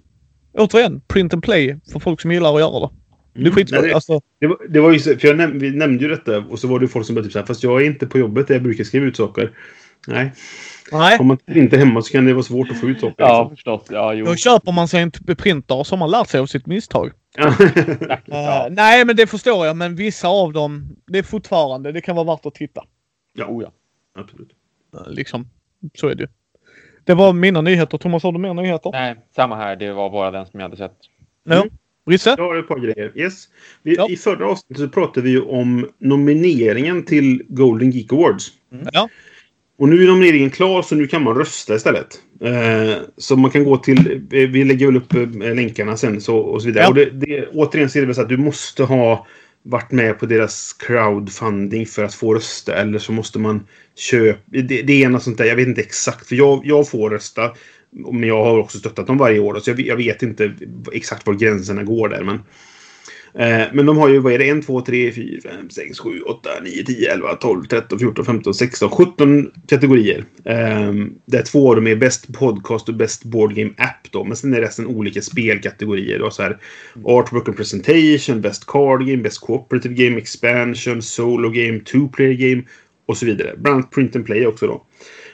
Återigen, print and play för folk som gillar att göra det. Är Mm. skitskoj. Nej, det- Alltså, Det var, det var ju så, för jag näm, vi nämnde ju detta och så var det folk som bara typ så här, fast jag är inte på jobbet där jag brukar skriva ut saker. Nej, nej. om man inte är hemma så kan det vara svårt att få ut saker. Ja, liksom. förstås. Ja, jo. Då köper man sig en printer så har man lärt sig av sitt misstag. Ja. Ja. Eh, nej, men det förstår jag. Men vissa av dem, det är fortfarande, det kan vara värt att titta. ja, Oh, ja. absolut. Eh, liksom, så är det ju. Det var mina nyheter. Thomas, har du mer nyheter? Nej, samma här. Det var bara den som jag hade sett. Ja. Brisse? Jag har ett par grejer. Yes. Vi, Ja. I förra avsnittet pratade vi om nomineringen till Golden Geek Awards. Ja. Och nu är nomineringen klar så nu kan man rösta istället. Eh, så man kan gå till, eh, vi lägger väl upp eh, länkarna sen så, och så vidare. Ja. Och det, det, återigen så är det väl så att du måste ha varit med på deras crowdfunding för att få rösta. Eller så måste man köpa, det, det är något sånt där, jag vet inte exakt. För jag, jag får rösta. Men jag har också stöttat dem varje år. Så jag, jag vet inte exakt var gränserna går där. Men, eh, men de har ju, vad är det? 1, 2, 3, 4, 5, 6, 7, 8, 9, 10, 11, 12, 13, 14, 15, 16, 17 kategorier. Eh, där två av dem är bäst Podcast och bäst Board Game App. Då. Men sen är resten olika spelkategorier. Då, så här, Artwork and Presentation, Best Card Game, Best Cooperative Game, Expansion, Solo Game, Two Player Game och så vidare. Bland annat Print and Play också då.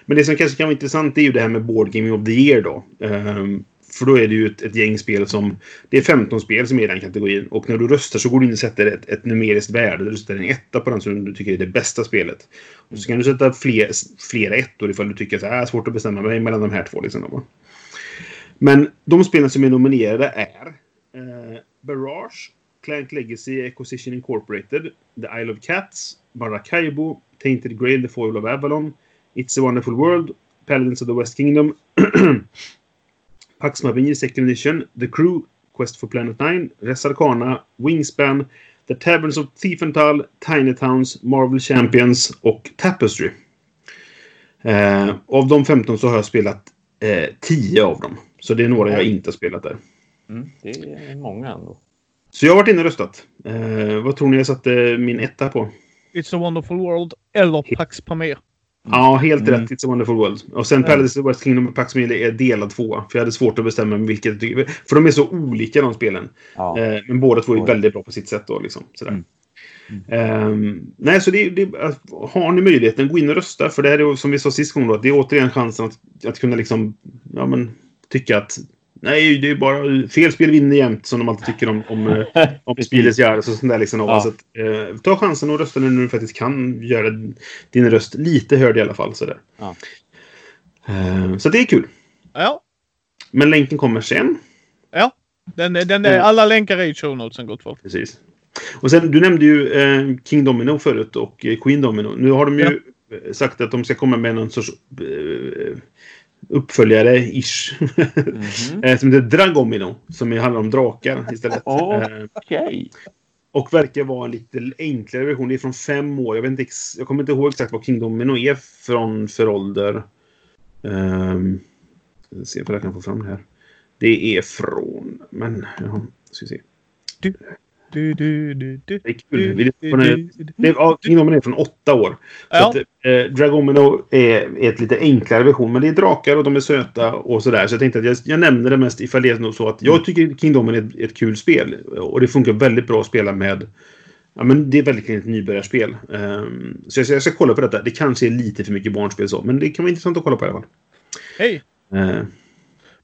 Men det som kanske kan vara intressant är ju det här med Board Game of the Year då. Um, för då är det ju ett, ett gäng spel som... Det är 15 spel som är i den kategorin. Och när du röstar så går du in och sätter ett, ett numeriskt värde. Du sätter en etta på den som du tycker är det bästa spelet. Och så kan du sätta fler, flera ettor ifall du tycker att det är svårt att bestämma mig mellan de här två. Liksom, då. Men de spelen som är nominerade är eh, Barrage, Client Legacy, Acquisition Incorporated, The Isle of Cats, Maracaibo, Tainted Grail, The Foil of Avalon, It's a Wonderful World, Paladins of the West Kingdom, Pax Mavir Second Edition, The Crew, Quest for Planet 9, Res Arcana, Wingspan, The Taverns of Thiefenthal, Tiny Towns, Marvel Champions och Tapestry. Eh, av de 15 så har jag spelat eh, 10 av dem. Så det är några jag inte har spelat där. Mm, det är många ändå. Så jag har varit inne och röstat. Eh, vad tror ni jag satte min etta på? It's a wonderful world eller Pax Pamir. Ja, helt Mm. rätt. It's a wonderful world. Och sen Paladins of the West Kingdom och Pax Mille är delad tvåa. För jag hade svårt att bestämma vilket jag tycker. För de är så olika de spelen. Ja. Eh, men båda två är väldigt bra på sitt sätt då. Liksom, sådär. Mm. Ehm, nej, så det, det, har ni möjligheten, gå in och rösta. För det här är som vi sa sist gång då, det är återigen chansen att, att kunna liksom, ja men, tycka att Nej, det är bara fel spel vinner jämt som de alltid tycker om, om, eh, om Jahres och sånt där. Liksom, Ja. så att, eh, ta chansen och rösta när du faktiskt kan göra din röst lite hörd i alla fall. Sådär. Ja. Eh, så det är kul. Ja, Men länken kommer sen. ja. Den, den, den, Mm. alla länkar är i show notesen gott folk. Precis. Och sen, du nämnde ju eh, King Domino förut och eh, Queen Domino. Nu har de ju sagt att de ska komma med någon sorts eh, uppföljare-ish. Mhm. eh, som heter Dragomino. Som handlar om drakar istället. Eh, Okej. Och verkar vara en lite enklare version. Det är från fem år. Jag, vet inte, ex- jag kommer inte ihåg exakt vad Kingdom Domino är från för ålder. Um, se om jag kan få fram det här. Det är från... Men, ja, ska vi se. Du, du, du, du, Det är kul. Vi- du, du, du, Domino är från åtta år. Ja. eh, Dragomino är, är ett lite enklare version. Men det är drakar och de är söta och sådär. Så jag tänkte att jag, jag nämner det mest ifall det är så att jag tycker Kingdom Domino är ett, ett kul spel. Och det funkar väldigt bra att spela med. Ja, men det är verkligen ett nybörjarspel. Ehm, så jag, ska- jag ska kolla på detta. Det kanske är lite för mycket barnspel så. Men det kan vara intressant att kolla på i alla fall. Hej! Eh,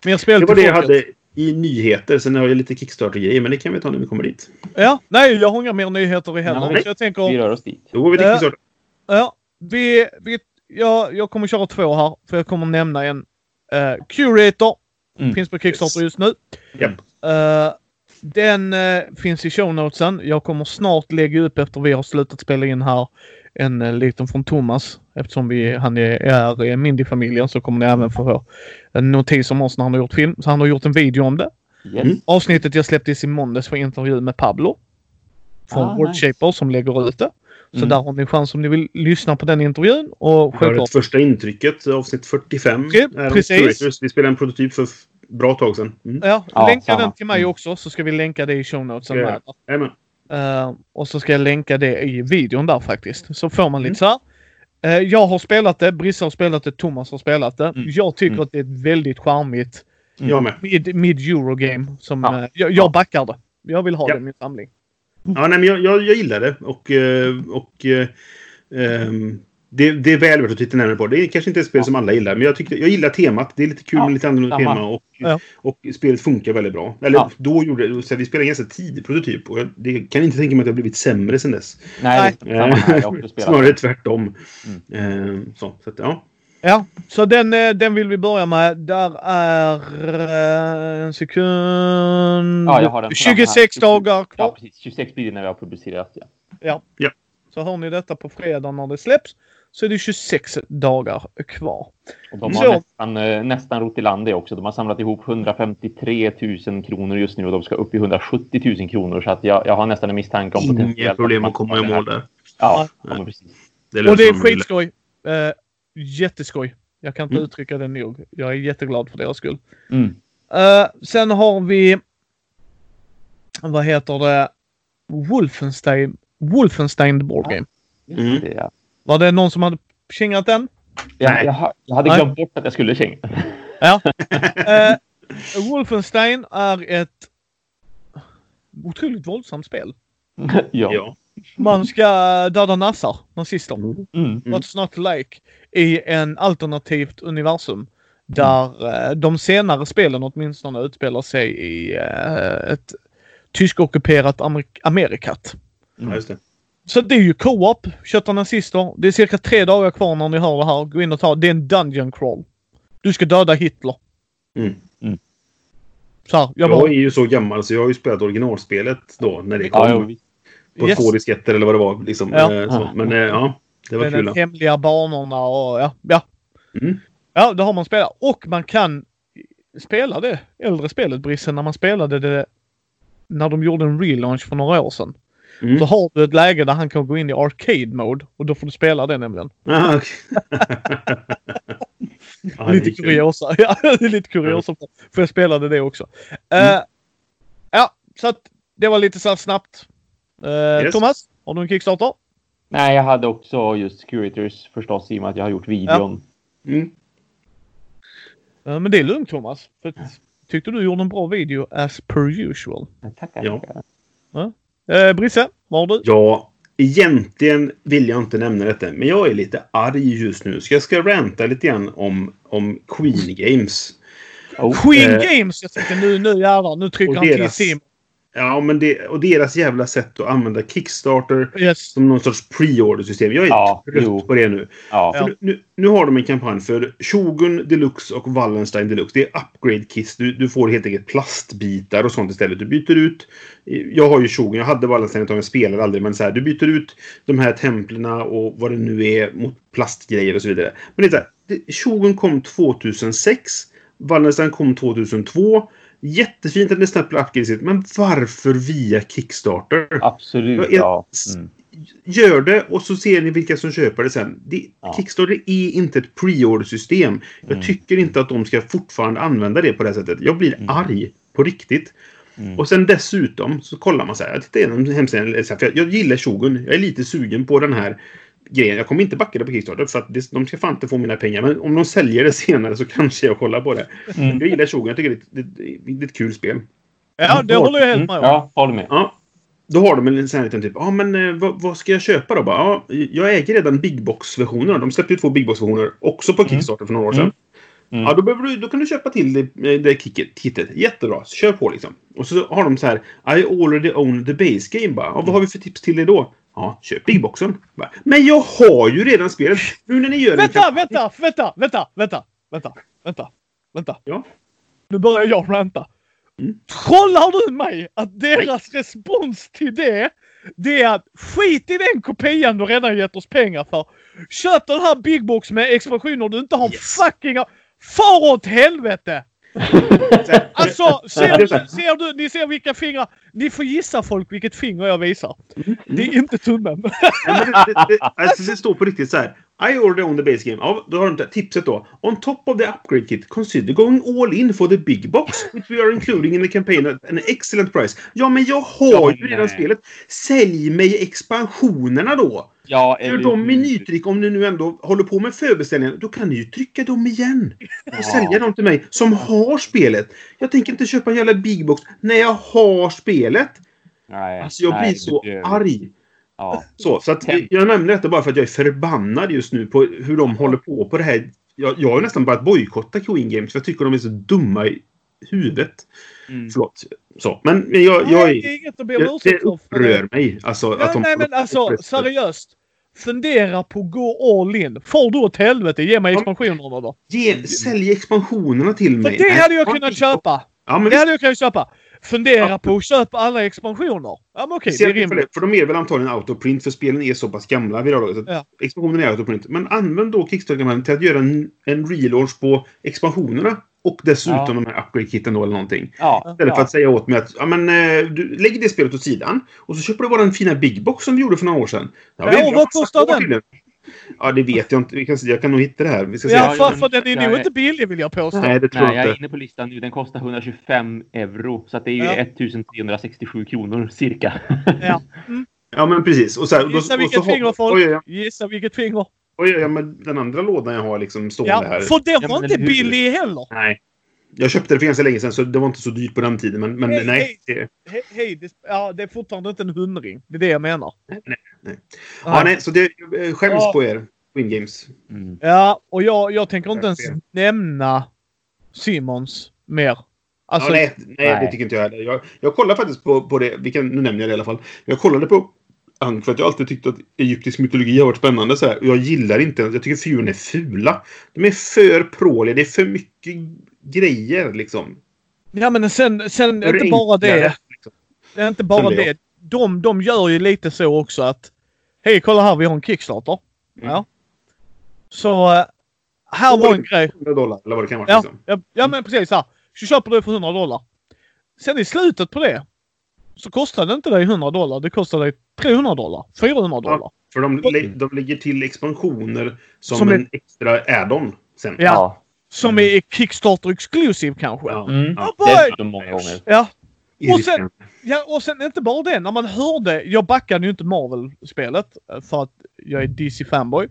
Mer spel det var till det jag folket. hade i nyheter. Sen har jag lite Kickstarter-grejer. Men det kan vi ta när vi kommer dit. Ja, nej, jag har inga mer nyheter i heller. Nej. Så jag tänker... Vi rör oss dit. Då går vi till Ja. Kickstarter. Ja, vi, vi, ja, jag kommer köra två här, för jag kommer nämna en. Uh, Curator Mm. finns på Kickstarter Yes. just nu. Japp. Eh, den eh, finns i show notesen. Jag kommer snart lägga upp efter vi har slutat spela in här en uh, liten från Thomas. Eftersom vi, han är, är i Mindy-familjen så kommer ni även få en notis om oss när han har gjort film. Så han har gjort en video om det. Yes. Mm. Avsnittet jag släppte i måndags var intervju med Pablo. Från Ah, Wordshaper som lägger ut det. Så Mm. där har ni chans om ni vill lyssna på den intervjun. Och har självklart ett första intrycket, avsnitt 45. Okej, är om precis. Vi spelade en prototyp för bra tag sedan. Mm. Ja, Ja, länka samma. den till mig Mm. också så ska vi länka det i show notesen Ja. Eh, och så ska jag länka det i videon där faktiskt. Så får man lite så här. Eh, jag har spelat det, Brissa har spelat det, Thomas har spelat det. Mm. Jag tycker Mm. att det är ett väldigt charmigt Mm. Mid, mid Eurogame. Som, Ja. eh, jag, jag backar det. Jag vill ha Ja. det i min samling. Ja, nej, men jag, jag, jag gillar det. Och, och ehm, det, det är väl värt att titta närmare på. Det är kanske inte ett spel Ja. som alla gillar. Men jag, tycker, jag gillar temat. Det är lite kul Ja, med lite annorlunda tema. Och, Ja. och spelet funkar väldigt bra. Eller Ja. då gjorde. Så vi spelade en ganska tidig prototyp. Och jag det kan inte tänka mig att det har blivit sämre sen dess. Nej, spelat. Snarare tvärtom. Mm. Ehm, så, så att, ja. Ja, så den, eh, den vill vi börja med. Där är eh, en sekund. Ja, jag har den fram här. 26 dagar Ja, kvar. precis. 26 blir det när vi har publicerat. Ja. Så hör ni detta på fredag när det släpps så är det 26 dagar kvar. Och de Så. har nästan, eh, nästan rott i land det också. De har samlat ihop 153 000 kronor just nu och de ska upp i 170 000 kronor. Så att jag, jag har nästan en misstanke om Inga problem att komma i mål där. Ja, ja precis. Det Och det är skitskoj. Uh, jätteskoj. Jag kan inte Mm. uttrycka det nog. Jag är jätteglad för deras skull. Mm. Eh, sen har vi... Vad heter det? Wolfenstein. Wolfenstein Board Game. Just Mm. det, ja. Var det någon som hade kingat den? Jag, Nej. jag, jag hade Nej. glömt bort att jag skulle känga. Ja. Eh, Wolfenstein är ett otroligt våldsamt spel. ja. Ja. Man ska döda nassar, nazister. Mm. Mm. What's not like i en alternativt universum. Där eh, de senare spelen åtminstone utspelar sig i eh, ett tyskockuperat Amer- Amerikat. ja, just det. Så det är ju co-op, kötta nazister. Det är cirka tre dagar kvar när ni hör det här. Gå in och ta. Det är en dungeon crawl. Du ska döda Hitler. Mm. Så här, jag Jag bara, är ju så gammal så jag har ju spelat originalspelet då när det kom. Ja, på Yes. två disketter eller vad det var. Liksom. Ja. Eh, så. Men eh, ja, det var med kul. de hemliga banorna och ja. Ja, Mm. ja det har man spelat. Och man kan spela det äldre spelet Brissen när man spelade det när de gjorde en relaunch för några år sedan. Mm. Så har du ett läge där han kan gå in i arcade mode och då får du spela det nämligen. Ah. Ja, är lite kuriosa. Ja, det är lite kuriosa. För jag spelade det också. Eh, ja, så att det var lite så här snabbt. Eh, Yes. Thomas, har du en Kickstarter? Nej, jag hade också just Curators förstås i och med att jag har gjort videon. Mm. Eh, men det är lugnt Thomas. För tyckte du gjorde en bra video as per usual. Tackar. Ja. Uh, Brisse, vad har du? Ja, egentligen vill jag inte nämna detta. Men jag är lite arg just nu. Så jag ska ranta lite grann om, om Queen Games. Oh, Queen eh, Games! Jag tänkte nu, nu jävlar, nu trycker han till deras- sim. Ja, men det, och deras jävla sätt att använda Kickstarter Yes. som någon sorts pre-order-system. Jag är Ja, trött jo. på det nu. ja. Nu, nu, nu har de en kampanj för Shogun Deluxe och Wallenstein Deluxe. Det är upgrade kits. Du, du får helt enkelt plastbitar och sånt istället. Du byter ut. Jag har ju Shogun. Jag hade Wallenstein ett tag. Jag spelade aldrig. Men så här, du byter ut de här templerna och vad det nu är mot plastgrejer och så vidare. Men det är så här, Shogun kom 2006. Wallenstein kom 2002. Jättefint att snabbt blir upgradeat, men varför via Kickstarter? Absolut, ja. Mm. Gör det och så ser ni vilka som köper det sen. Det, Ja. Kickstarter är inte ett pre-order-system. Jag Mm. tycker inte att de ska fortfarande använda det på det här sättet. Jag blir Mm. arg på riktigt. Mm. Och sen dessutom så kollar man så här. Jag tittar igenom hemsidan. Jag, jag gillar Shogun. Jag är lite sugen på den här grejen. Jag kommer inte backa det på Kickstarter för att det, de ska fan inte få mina pengar. Men om de säljer det senare så kanske jag kollar på det. Mm. Jag gillar Shogun. Jag tycker det, det, det, det är ett kul spel. Ja, det håller jag helt Mm. med om. Ja, håller med. Ja. Då har de en sån här liten typ, ja men eh, vad, vad ska jag köpa då? Bara, ja, jag äger redan Big Box-versionerna. De släppte ju två Big Box-versioner också på Kickstarter för några år sedan. Mm. Mm. Ja, då, du, då kan du köpa till det, eh, det kicket, kittet. Jättebra. Kör på liksom. Och så har de så här, I already own the base game. Bara, ja, vad har vi för tips till det då? Ja, köp Big Boxen. Men jag har ju redan spelet. Nu när ni gör en Vänta, kampanj- vänta, vänta, vänta, vänta, vänta, vänta, vänta. Ja. Nu börjar jag ranta. Mm. Trollar du mig att deras respons till det, det är att skit i den kopian du redan gett oss pengar för. Köp den här Big Box med expansioner du inte har Yes. fucking... Far åt helvete! Alltså, ser du, ser du, ni ser vilka fingrar... Ni får gissa folk vilket finger jag visar. Det är inte tummen. Nej, det, det, det, alltså det står på riktigt så här. I already own the base game. Ja, då har de tipset då. On top of the upgrade kit, consider going all in for the big box. Which we are including in the campaign at an excellent price. Ja, men jag har Ja, ju redan spelet. Sälj mig expansionerna då. Ja, Gör eller de hur? menytryck, om ni nu ändå håller på med förbeställningar, då kan ni ju trycka dem igen. Och Ja. sälja dem till mig som har spelet. Jag tänker inte köpa en jävla big box när jag har spelet. Nej, Alltså jag nej, blir så det arg. Ja. Så, så att jag nämner detta bara för att jag är förbannad just nu på hur de håller på på det här. Jag, jag har nästan börjat bojkotta Queen Games för jag tycker de är så dumma i huvudet. Mm. Förlåt. Så, men jag, jag, Nej, det är, är inget att be jag, det det. upprör mig. Alltså, Ja, att de nej men alltså seriöst. Fundera på att gå all in. Får du åt helvete, ge mig expansionerna då. Ge, sälj expansionerna till För mig. det Nej, hade jag ja, kunnat köpa. Ja, men Det hade jag kunnat köpa. Fundera Ja. på att köpa alla expansioner. Ja men okej, det är för, det, för de är väl antagligen autoprint för spelen är så pass gamla vid det här laget. Ja. Expansionen är autoprint. Men använd då Kickstarter till att göra en, en relaunch på expansionerna. Och dessutom Ja. de här upgrade-kitten då eller någonting. Ja. Istället för ja. att säga åt mig att ja, men, eh, du lägger det spelet åt sidan och så köper du bara den fina Big Box som du gjorde för några år sedan. Ja, vi och vad kostar den? Ja, det vet jag inte. Vi kan, jag kan nog hitta det här. Vi ska. Ja, Ja, för, för den är nog inte billig vill jag påstå. Nej, det tror Nej, jag jag är inte. inne på listan nu. Den kostar 125 euro. Så att det är ju Ja. 1367 kronor cirka. Ja. Ja, men precis. Och så här, och då- Gissa och vilket så, finger Oj, folk. oj, oj, Gissa vilket finger. Oj, oj, men den andra lådan jag har liksom stående Ja, här. för den Ja, var men inte billig heller. Nej. Jag köpte det för ganska länge sedan så det var inte så dyrt på den tiden. Men, men Nej, nej. nej. Det, Hej, hej, det, ja, det är fortfarande inte en hundring. Det är det jag menar. ja, nej, så det eh, skäms Ja. på er. Win Games. Mm. Ja, och jag, jag tänker inte ens nämna Simons mer. Alltså, ja, nej, nej, det nej. tycker inte jag heller. Jag, jag kollar faktiskt på, på det. Vi kan, nu nämner jag det i alla fall. Jag kollade på Ankh för att jag alltid tyckt att egyptisk mytologi har varit spännande. Så här. Och jag gillar inte Jag tycker figuren är fula. De är för pråliga. Det är för mycket grejer liksom. ja men sen, sen För inte bara det. enklare, liksom. Det är inte bara det. De, de gör ju lite så också att Hej kolla här vi har en Kickstarter. Mm. Ja. Så eh, här var en grej. 100 dollar eller vad det kan vara. Ja, Liksom. ja, ja men precis här. Så köper du det för 100 dollar. Sen i slutet på det så kostar det inte dig 100 dollar. Det kostar dig 300 dollar. 400 dollar. För de, lä- de lägger till expansioner som, Som är- en extra add-on sen. Ja. Som är Kickstarter exclusive kanske. Ja. Ja. Mm. Ja. Det har de många gånger. Och sen- Ja, och sen inte bara det. När man hörde... Jag backade ju inte Marvel-spelet eh, för att jag är DC-fanboy.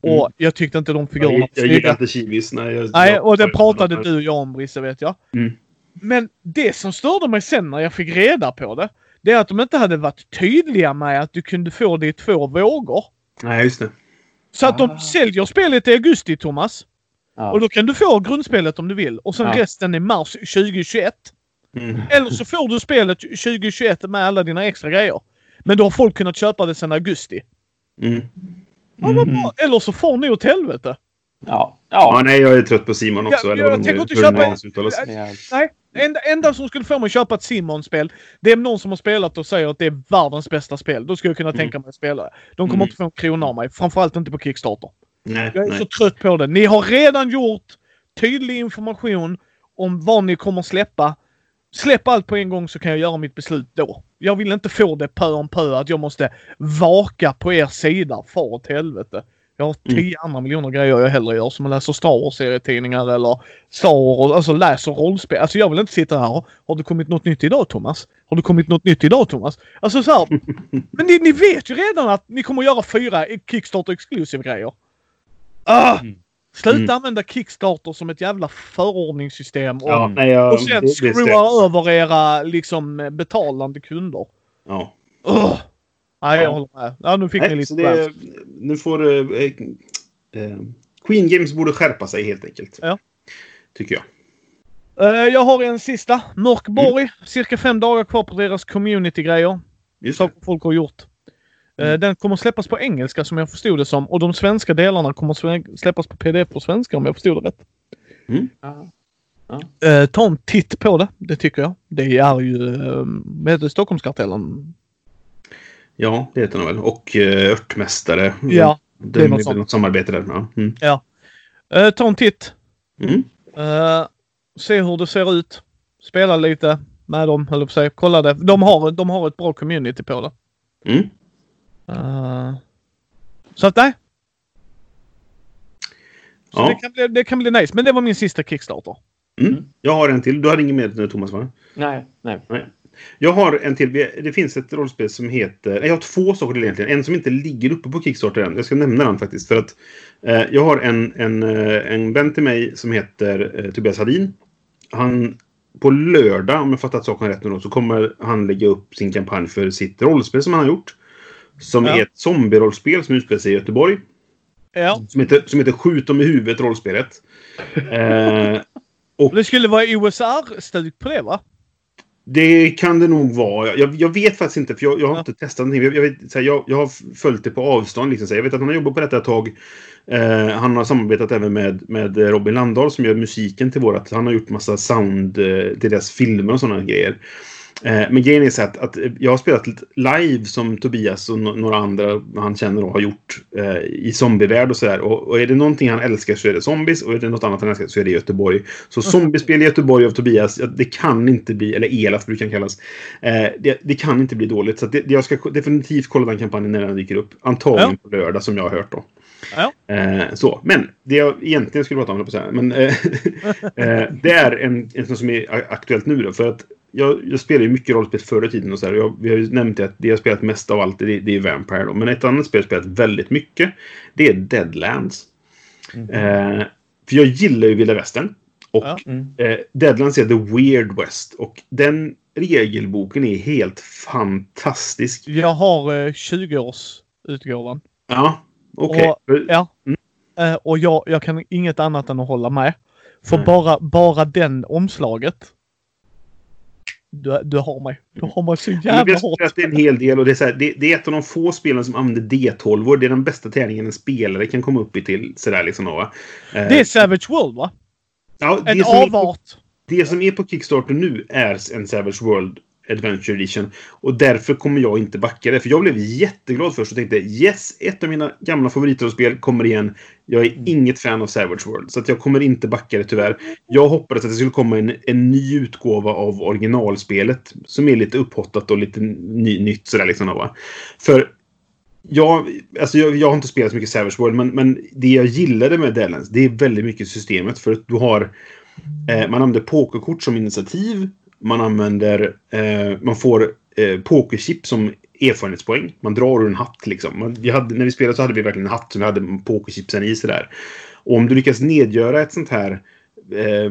Och Mm. jag tyckte inte de figurerna jag, var jag gillar snygga. inte Kiwis. Nej, jag, Nej, jag- och det jag- pratade du och jag om Brisse vet jag. Mm. Men det som störde mig sen när jag fick reda på det. Det är att de inte hade varit tydliga med att du kunde få det i två vågor. Nej, just det. Så att de Ah. säljer spelet i augusti Thomas. Ja. Och då kan du få grundspelet om du vill. Och sen Ja. resten i mars 2021. Mm. Eller så får du spelet 2021 med alla dina extra grejer. Men då har folk kunnat köpa det sen augusti. Mm. Ja, vad bra. Eller så får ni åt helvete. Ja. Ja, Ja. nej, jag är trött på Simon också. Ja, eller jag de tänker inte de köpa-. Ja. Nej, enda, enda som skulle få mig att köpa ett Simon-spel, det är någon som har spelat och säger att det är världens bästa spel. Då skulle jag kunna tänka mig att spela det. De kommer Mm. inte få en krona av mig. Framförallt inte på Kickstarter. Nej, Jag är nej. så trött på det. Ni har redan gjort tydlig information om vad ni kommer släppa. Släpp allt på en gång så kan jag göra mitt beslut då. Jag vill inte få det pö om pö att jag måste vaka på er sida. Far åt helvete. Jag har tio Mm. andra miljoner grejer jag hellre gör som att läsa Star Wars-serietidningar eller Star Wars, alltså läser rollspel. Alltså jag vill inte sitta här och har det kommit något nytt idag Thomas? Har det kommit något nytt idag Thomas? Alltså så här, Men ni, ni vet ju redan att ni kommer göra fyra Kickstarter exclusive grejer. Ah! Mm. Sluta Mm. använda Kickstarter som ett jävla förordningssystem och, Ja, nej, jag, och sen stress. över era liksom betalande kunder. Ja. Ugh. Nej, jag Ja. håller med. Ja, nu fick ni Nej, lite så det, nu får eh, eh, Queen Games borde skärpa sig helt enkelt. Ja. Tycker jag. Eh, jag har en sista. Mörkborg. Mm. Cirka fem dagar kvar på deras community-grejer. Saker folk har gjort. Eh, Mm. Den kommer släppas på engelska som jag förstod det som. Och de svenska delarna kommer släppas på pdf på svenska om jag förstod det rätt. Ja. Eh, ta en titt på det. Det tycker jag. Det är ju... Uh, vad heter? Stockholmskartellen? Ja, det heter den väl. Och uh, Örtmästare. Ja. Det är är något sånt. något samarbete där. Ja. Mm. Eh, ta en titt. Mm. Eh, se hur det ser ut. Spela lite med dem, höll på säga. Kolla det. De har, de har ett bra community på det. Mm. Eh, så att nej. Så Ja. det, kan bli, det kan bli nice. Men det var min sista Kickstarter. Mm. Jag har en till. Du hade ingen mer nu, Thomas, va? Nej, nej. Jag har en till. Det finns ett rollspel som heter... nej, Jag har två saker till egentligen. En som inte ligger uppe på Kickstarter än. Jag ska nämna den faktiskt. För att eh, jag har en, en, eh, en vän till mig som heter eh, Tobias Hadin. Han... På lördag, om jag fattat saken rätt nu då, så kommer han lägga upp sin kampanj för sitt rollspel som han har gjort. Som Ja. är ett zombie-rollspel som utspelar sig i Göteborg. Ja. Som heter, som heter Skjut dem i huvudet, rollspelet. Eh, Det skulle vara OSR-stuk på det va? Det kan det nog vara. Jag, jag vet faktiskt inte, för jag, jag har Ja. inte testat någonting. Jag, jag, vet, så här, jag, jag har följt det på avstånd. Liksom, så jag vet att han har jobbat på detta ett tag. Eh, han har samarbetat även med, med Robin Landahl som gör musiken till vårat. Han har gjort massa sound eh, till deras filmer och sådana grejer. Eh, men grejen är så att, att jag har spelat live som Tobias och några andra han känner och har gjort eh, i zombievärld och sådär. Och, och är det någonting han älskar så är det zombies och är det något annat han älskar så är det Göteborg. Så zombiespel i Göteborg av Tobias, ja, det kan inte bli, eller Elat brukar han kallas, eh, det, det kan inte bli dåligt. Så det, jag ska definitivt kolla den kampanjen när den dyker upp. Antagligen på lördag som jag har hört då. Ja. Eh, så, men det jag egentligen skulle prata om, jag på att säga, men eh, det är en, en som är aktuellt nu då. För att jag, jag spelade ju mycket rollspel förr i tiden och så här. Jag, vi har ju nämnt det att det jag spelat mest av allt det, det är Vampire då. Men ett annat spel jag spelat väldigt mycket. Det är Deadlands. Eh, för jag gillar ju vilda västern. Och Ja. Mm. eh, Deadlands är The Weird West. Och den regelboken är helt fantastisk. Jag har eh, 20-årsutgåvan. Ja, okej. Och- Ja. Mm. Eh, och jag, jag kan inget annat än att hålla med. För Nej. bara, bara den omslaget. Du, du har mig. Du har mig så Men jävla vi har hårt. spelat en hel del och det är, så här, det, det är ett av de få spelen som använder D12. Det är den bästa tärningen en spelare kan komma upp i till. Sådär liksom, då, va? Eh, Det är Savage World va? ja, En det, är på, avart. det som är på Kickstarter nu är en Savage World Adventure Edition. Och därför kommer jag inte backa det. För jag blev jätteglad först och tänkte yes, ett av mina gamla favoritrollspel kommer igen. Jag är inget fan av Savage World. Så att jag kommer inte backa det tyvärr. Jag hoppades att det skulle komma en, en ny utgåva av originalspelet. Som är lite upphottat och lite ny, nytt sådär liksom. Va? För jag, alltså jag, jag har inte spelat så mycket Savage World, men, men det jag gillade med Deadlands, det är väldigt mycket systemet. För att du har... Eh, man använder pokerkort som initiativ. Man använder... Eh, man får eh, pokerchip som erfarenhetspoäng. Man drar ur en hatt liksom. Man, vi hade, när vi spelade så hade vi verkligen en hatt som vi hade pokerchipsen i sådär. Och om du lyckas nedgöra ett sånt här eh,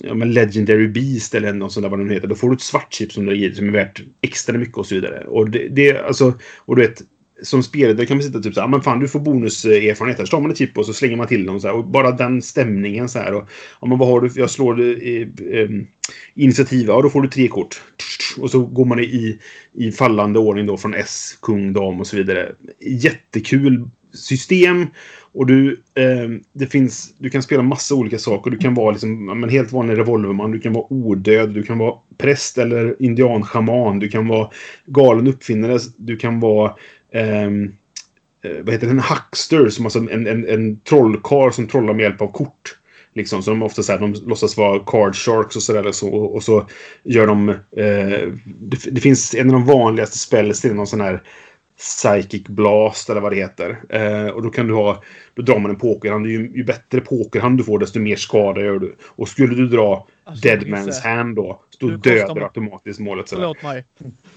ja, men Legendary Beast eller något sånt där vad den heter. Då får du ett svart chip som, du ger, som är värt extra mycket och så vidare. Och det, det alltså, och du vet, som spelare kan man sitta typ så här, ah, men fan du får bonuserfarenhet här. Så tar man ett chip och så slänger man till dem så här. Och bara den stämningen så här. Och, ja, men vad har du? Jag slår eh, eh, initiativ. Ja, då får du tre kort. Och så går man i, i fallande ordning då från S, kung, dam och så vidare. Jättekul system. Och du, eh, det finns, du kan spela massa olika saker. Du kan vara liksom, men helt vanlig revolverman. Du kan vara odöd. Du kan vara präst eller indianschaman. Du kan vara galen uppfinnare. Du kan vara ehm, eh, vad heter det, en hackster, som alltså en, en, en trollkarl som trollar med hjälp av kort. Liksom, så de ofta så här, de låtsas vara card sharks och sådär. Och så, och så gör de... Eh, det, det, finns en av de vanligaste spelstilen, någon sån här Psychic Blast eller vad det heter. Eh, och då kan du ha... Då drar man en pokerhand. Ju, ju bättre pokerhand du får desto mer skada gör du. Och skulle du dra Alltså, Deadman's Brisse, hand då. Då Du dödar du automatiskt målet. Sådär. Förlåt mig.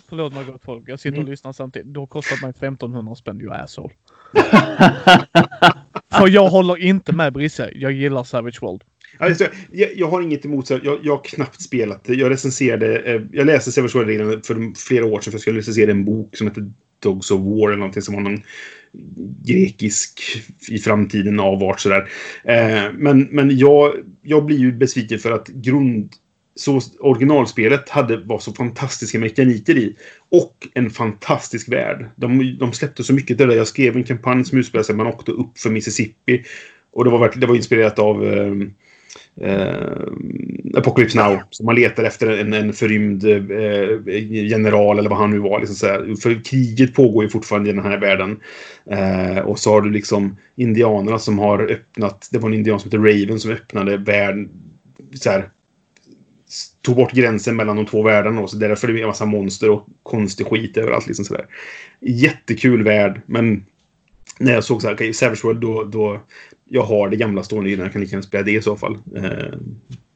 Förlåt mig gott folk. Jag sitter och Mm. lyssnar samtidigt. Det har kostat mig 1500 spänn you asshole. För jag håller inte med Brisse. Jag gillar Savage World. Alltså, jag, jag har inget emot så jag, jag har knappt spelat det. Jag recenserade... Eh, jag läste Savage World redan för flera år sedan för jag skulle recensera en bok som heter Dogs of War eller någonting som var någon grekisk i framtiden avart sådär. Eh, men men jag, jag blir ju besviken för att grund... Så originalspelet hade, var så fantastiska mekaniker i. Och en fantastisk värld. De, de släppte så mycket där. Jag skrev en kampanj som utspelade sig. Man åkte upp för Mississippi. Och det var, verkligen, det var inspirerat av... Eh, eh, Apocalypse Now. Så man letar efter en, en förrymd eh, general eller vad han nu var. Liksom så här. För kriget pågår ju fortfarande i den här världen. Eh, och så har du liksom indianerna som har öppnat. Det var en indian som hette Raven som öppnade världen. Så här, tog bort gränsen mellan de två världarna. Och så därför är det en massa monster och konstig skit överallt. Liksom så där. Jättekul värld, men när jag såg så här, okay, Savage World, då, då... Jag har det gamla stående innan. Jag kan lika gärna spela det i så fall. Eh,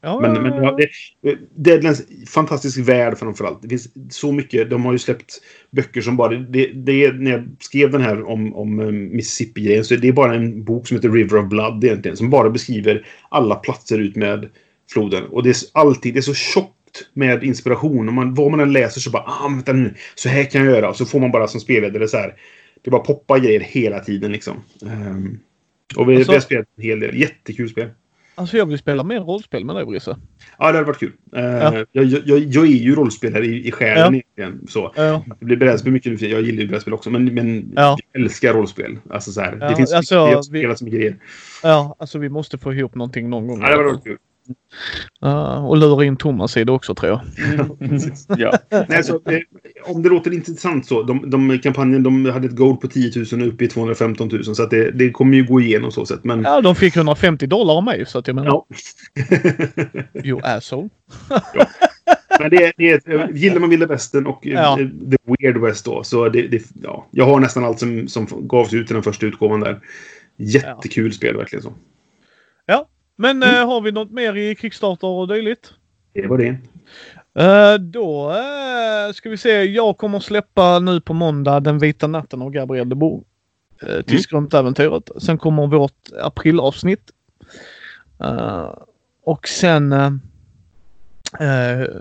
Ja, men, men ja, det, Deadlands, fantastisk värld framförallt. Det finns så mycket. De har ju släppt böcker som bara... Det, det är, när jag skrev den här om, om eh, Mississippi-grejen så det är bara en bok som heter River of Blood egentligen. Som bara beskriver alla platser ut med floden. Och det är alltid... Det är så tjockt med inspiration. Och man, vad man än läser så bara... Ah, vänta nu. Så här kan jag göra. Och så får man bara som spelledare så här... Det bara poppar grejer hela tiden liksom. Ehm, och vi, Alltså- vi har spelat en hel del. Jättekul spel. Alltså jag vill spela mer rollspel med dig Brisse. Ja, det hade varit kul. Eh, Ja. jag, jag, jag är ju rollspelare i, i själen Ja. egentligen. Så. Ja. Det blir brädspel mycket nu för Jag gillar ju brädspel också. Men, men Ja. jag älskar rollspel. Alltså så här. Det finns alltså, mycket, vi- spelat så mycket grejer. Ja, alltså vi måste få ihop någonting någon gång. Ja, det hade varit kul. Ja, och lura in Thomas i det också tror jag. ja. Nej, så, eh, om det låter intressant så. De, de, kampanjen de hade ett goal på 10 000 och uppe i 215 000. Så att det, det kommer ju gå igenom så sätt. Men Ja, de fick 150 dollar av mig så att jag menar. ja. You asshole. Men det, är- det är, ett- gillar man Vilda Västern och eh, Ja. The Weird West då. Så det, det, ja. Jag har nästan allt som, som gavs ut i den första utgåvan där. Jättekul spel verkligen så. Ja, men eh, har vi något mer i Kickstarter och dylikt? Det var det. Eh, då eh, ska vi se. Jag kommer släppa nu på måndag Den vita natten av Gabriel de Bourg. Uh, till Mm. Skrumpäventyret. Sen kommer vårt aprilavsnitt. Och sen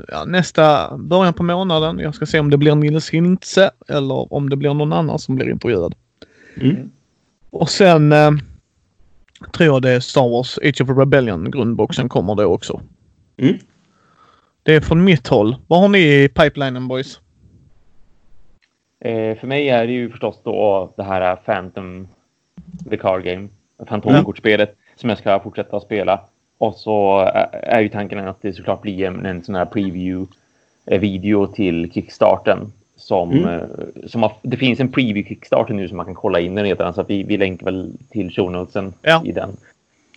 ja, nästa början på månaden. Jag ska se om det blir Nils Hintze eller om det blir någon annan som blir intervjuad. Mm. Och sen tror jag det är Star Wars Age of Rebellion grundboxen kommer då också. Mm. Det är från mitt håll. Vad har ni i pipelinen boys? Eh, för mig är det ju förstås då det här Phantom, the card game, Fantomkortspelet som jag ska fortsätta att spela. Och så är- är ju tanken att det såklart blir en, en sån här preview-video till Kickstarten. Som, Mm. eh, som har, det finns en preview Kickstarter nu som man kan kolla in den redan så att vi, vi länkar väl till show notesen Ja. i den.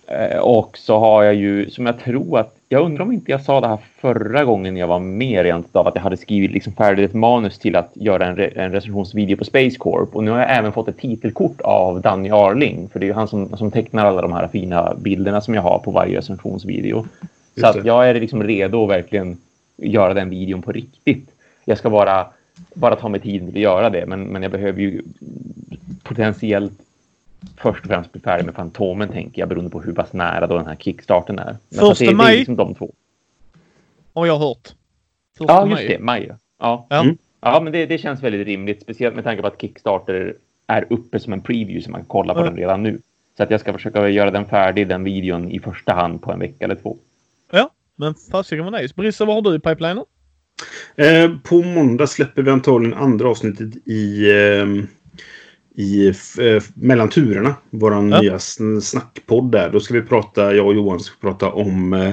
Eh, Och så har jag ju, som jag tror att, jag undrar om inte jag sa det här förra gången jag var med rent av att jag hade skrivit liksom färdigt ett manus till att göra en, re, en recensionsvideo på Space Corp. Och nu har jag även fått ett titelkort av Danny Arling, för det är ju han som, som tecknar alla de här fina bilderna som jag har på varje recensionsvideo. Så att jag är liksom redo att verkligen göra den videon på riktigt. Jag ska bara, bara ta mig tid till att göra det, men, men jag behöver ju potentiellt först och främst bli färdig med Fantomen, tänker jag, beroende på hur pass nära då den här kickstarten är. Men Första det, det maj. är liksom de två. Har jag hört. Första Ja, just maj. det. Maj. ja. Ja, Ja. Mm. ja men det, det känns väldigt rimligt. Speciellt med tanke på att Kickstarter är uppe som en preview så man kan kolla på Mm. den redan nu. Så att jag ska försöka göra den färdig, den videon, i första hand på en vecka eller två. Men fasiken vad nice. Brisse, vad har du i pipelinen? Eh, på måndag släpper vi antagligen andra avsnittet i, eh, i eh, Mellan turerna. Våran Ja. nya sn- snackpodd där. Då ska vi prata, jag och Johan ska prata om eh,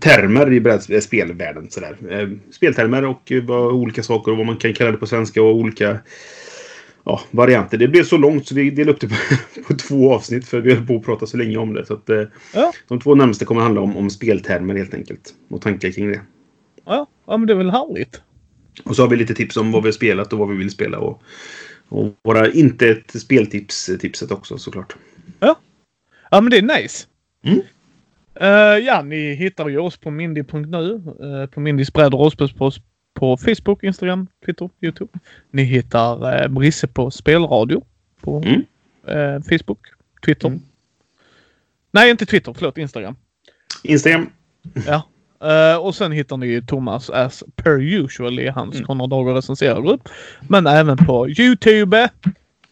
termer i bräd- spelvärlden. Sådär. Eh, speltermer och vad olika saker och vad man kan kalla det på svenska och olika ja, varianter. Det blev så långt så vi delade upp det på, på två avsnitt för vi höll på att prata så länge om det. Så att, Ja. De två närmaste kommer handla om, om speltermer helt enkelt. Och tankar kring det. Ja, ja men det är väl härligt. Och så har vi lite tips om vad vi har spelat och vad vi vill spela. Och, och våra inte ett speltips-tipset också såklart. Ja, men det är nice. Mm. Eh, ja, ni hittar ju oss på mindy.nu, uh, på Mindys bräd och rollspelspost på Facebook, Instagram, Twitter, Youtube. Ni hittar uh, Brisse på spelradio på Mm. eh, Facebook, Twitter. Mm. Nej, inte Twitter. Förlåt, Instagram. Instagram. Ja. Eh, och sen hittar ni ju Thomas as per usual i hans Mm. Konrad mm. Recenserar-grupp. Men även på Youtube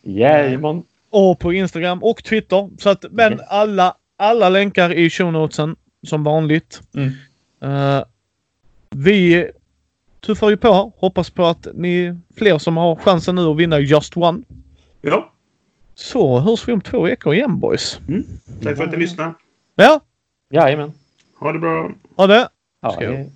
Jajamän. och på Instagram och Twitter. Så att, men Yes. alla, alla länkar i show notesen som vanligt. Mm. Eh, vi tuffar ju på. Hoppas på att ni fler som har chansen nu att vinna Just One. Ja. Så hörs vi om två veckor igen boys. Tack för att ni lyssnade. Ja, Jajamän. Ha det bra. ha det. Ja.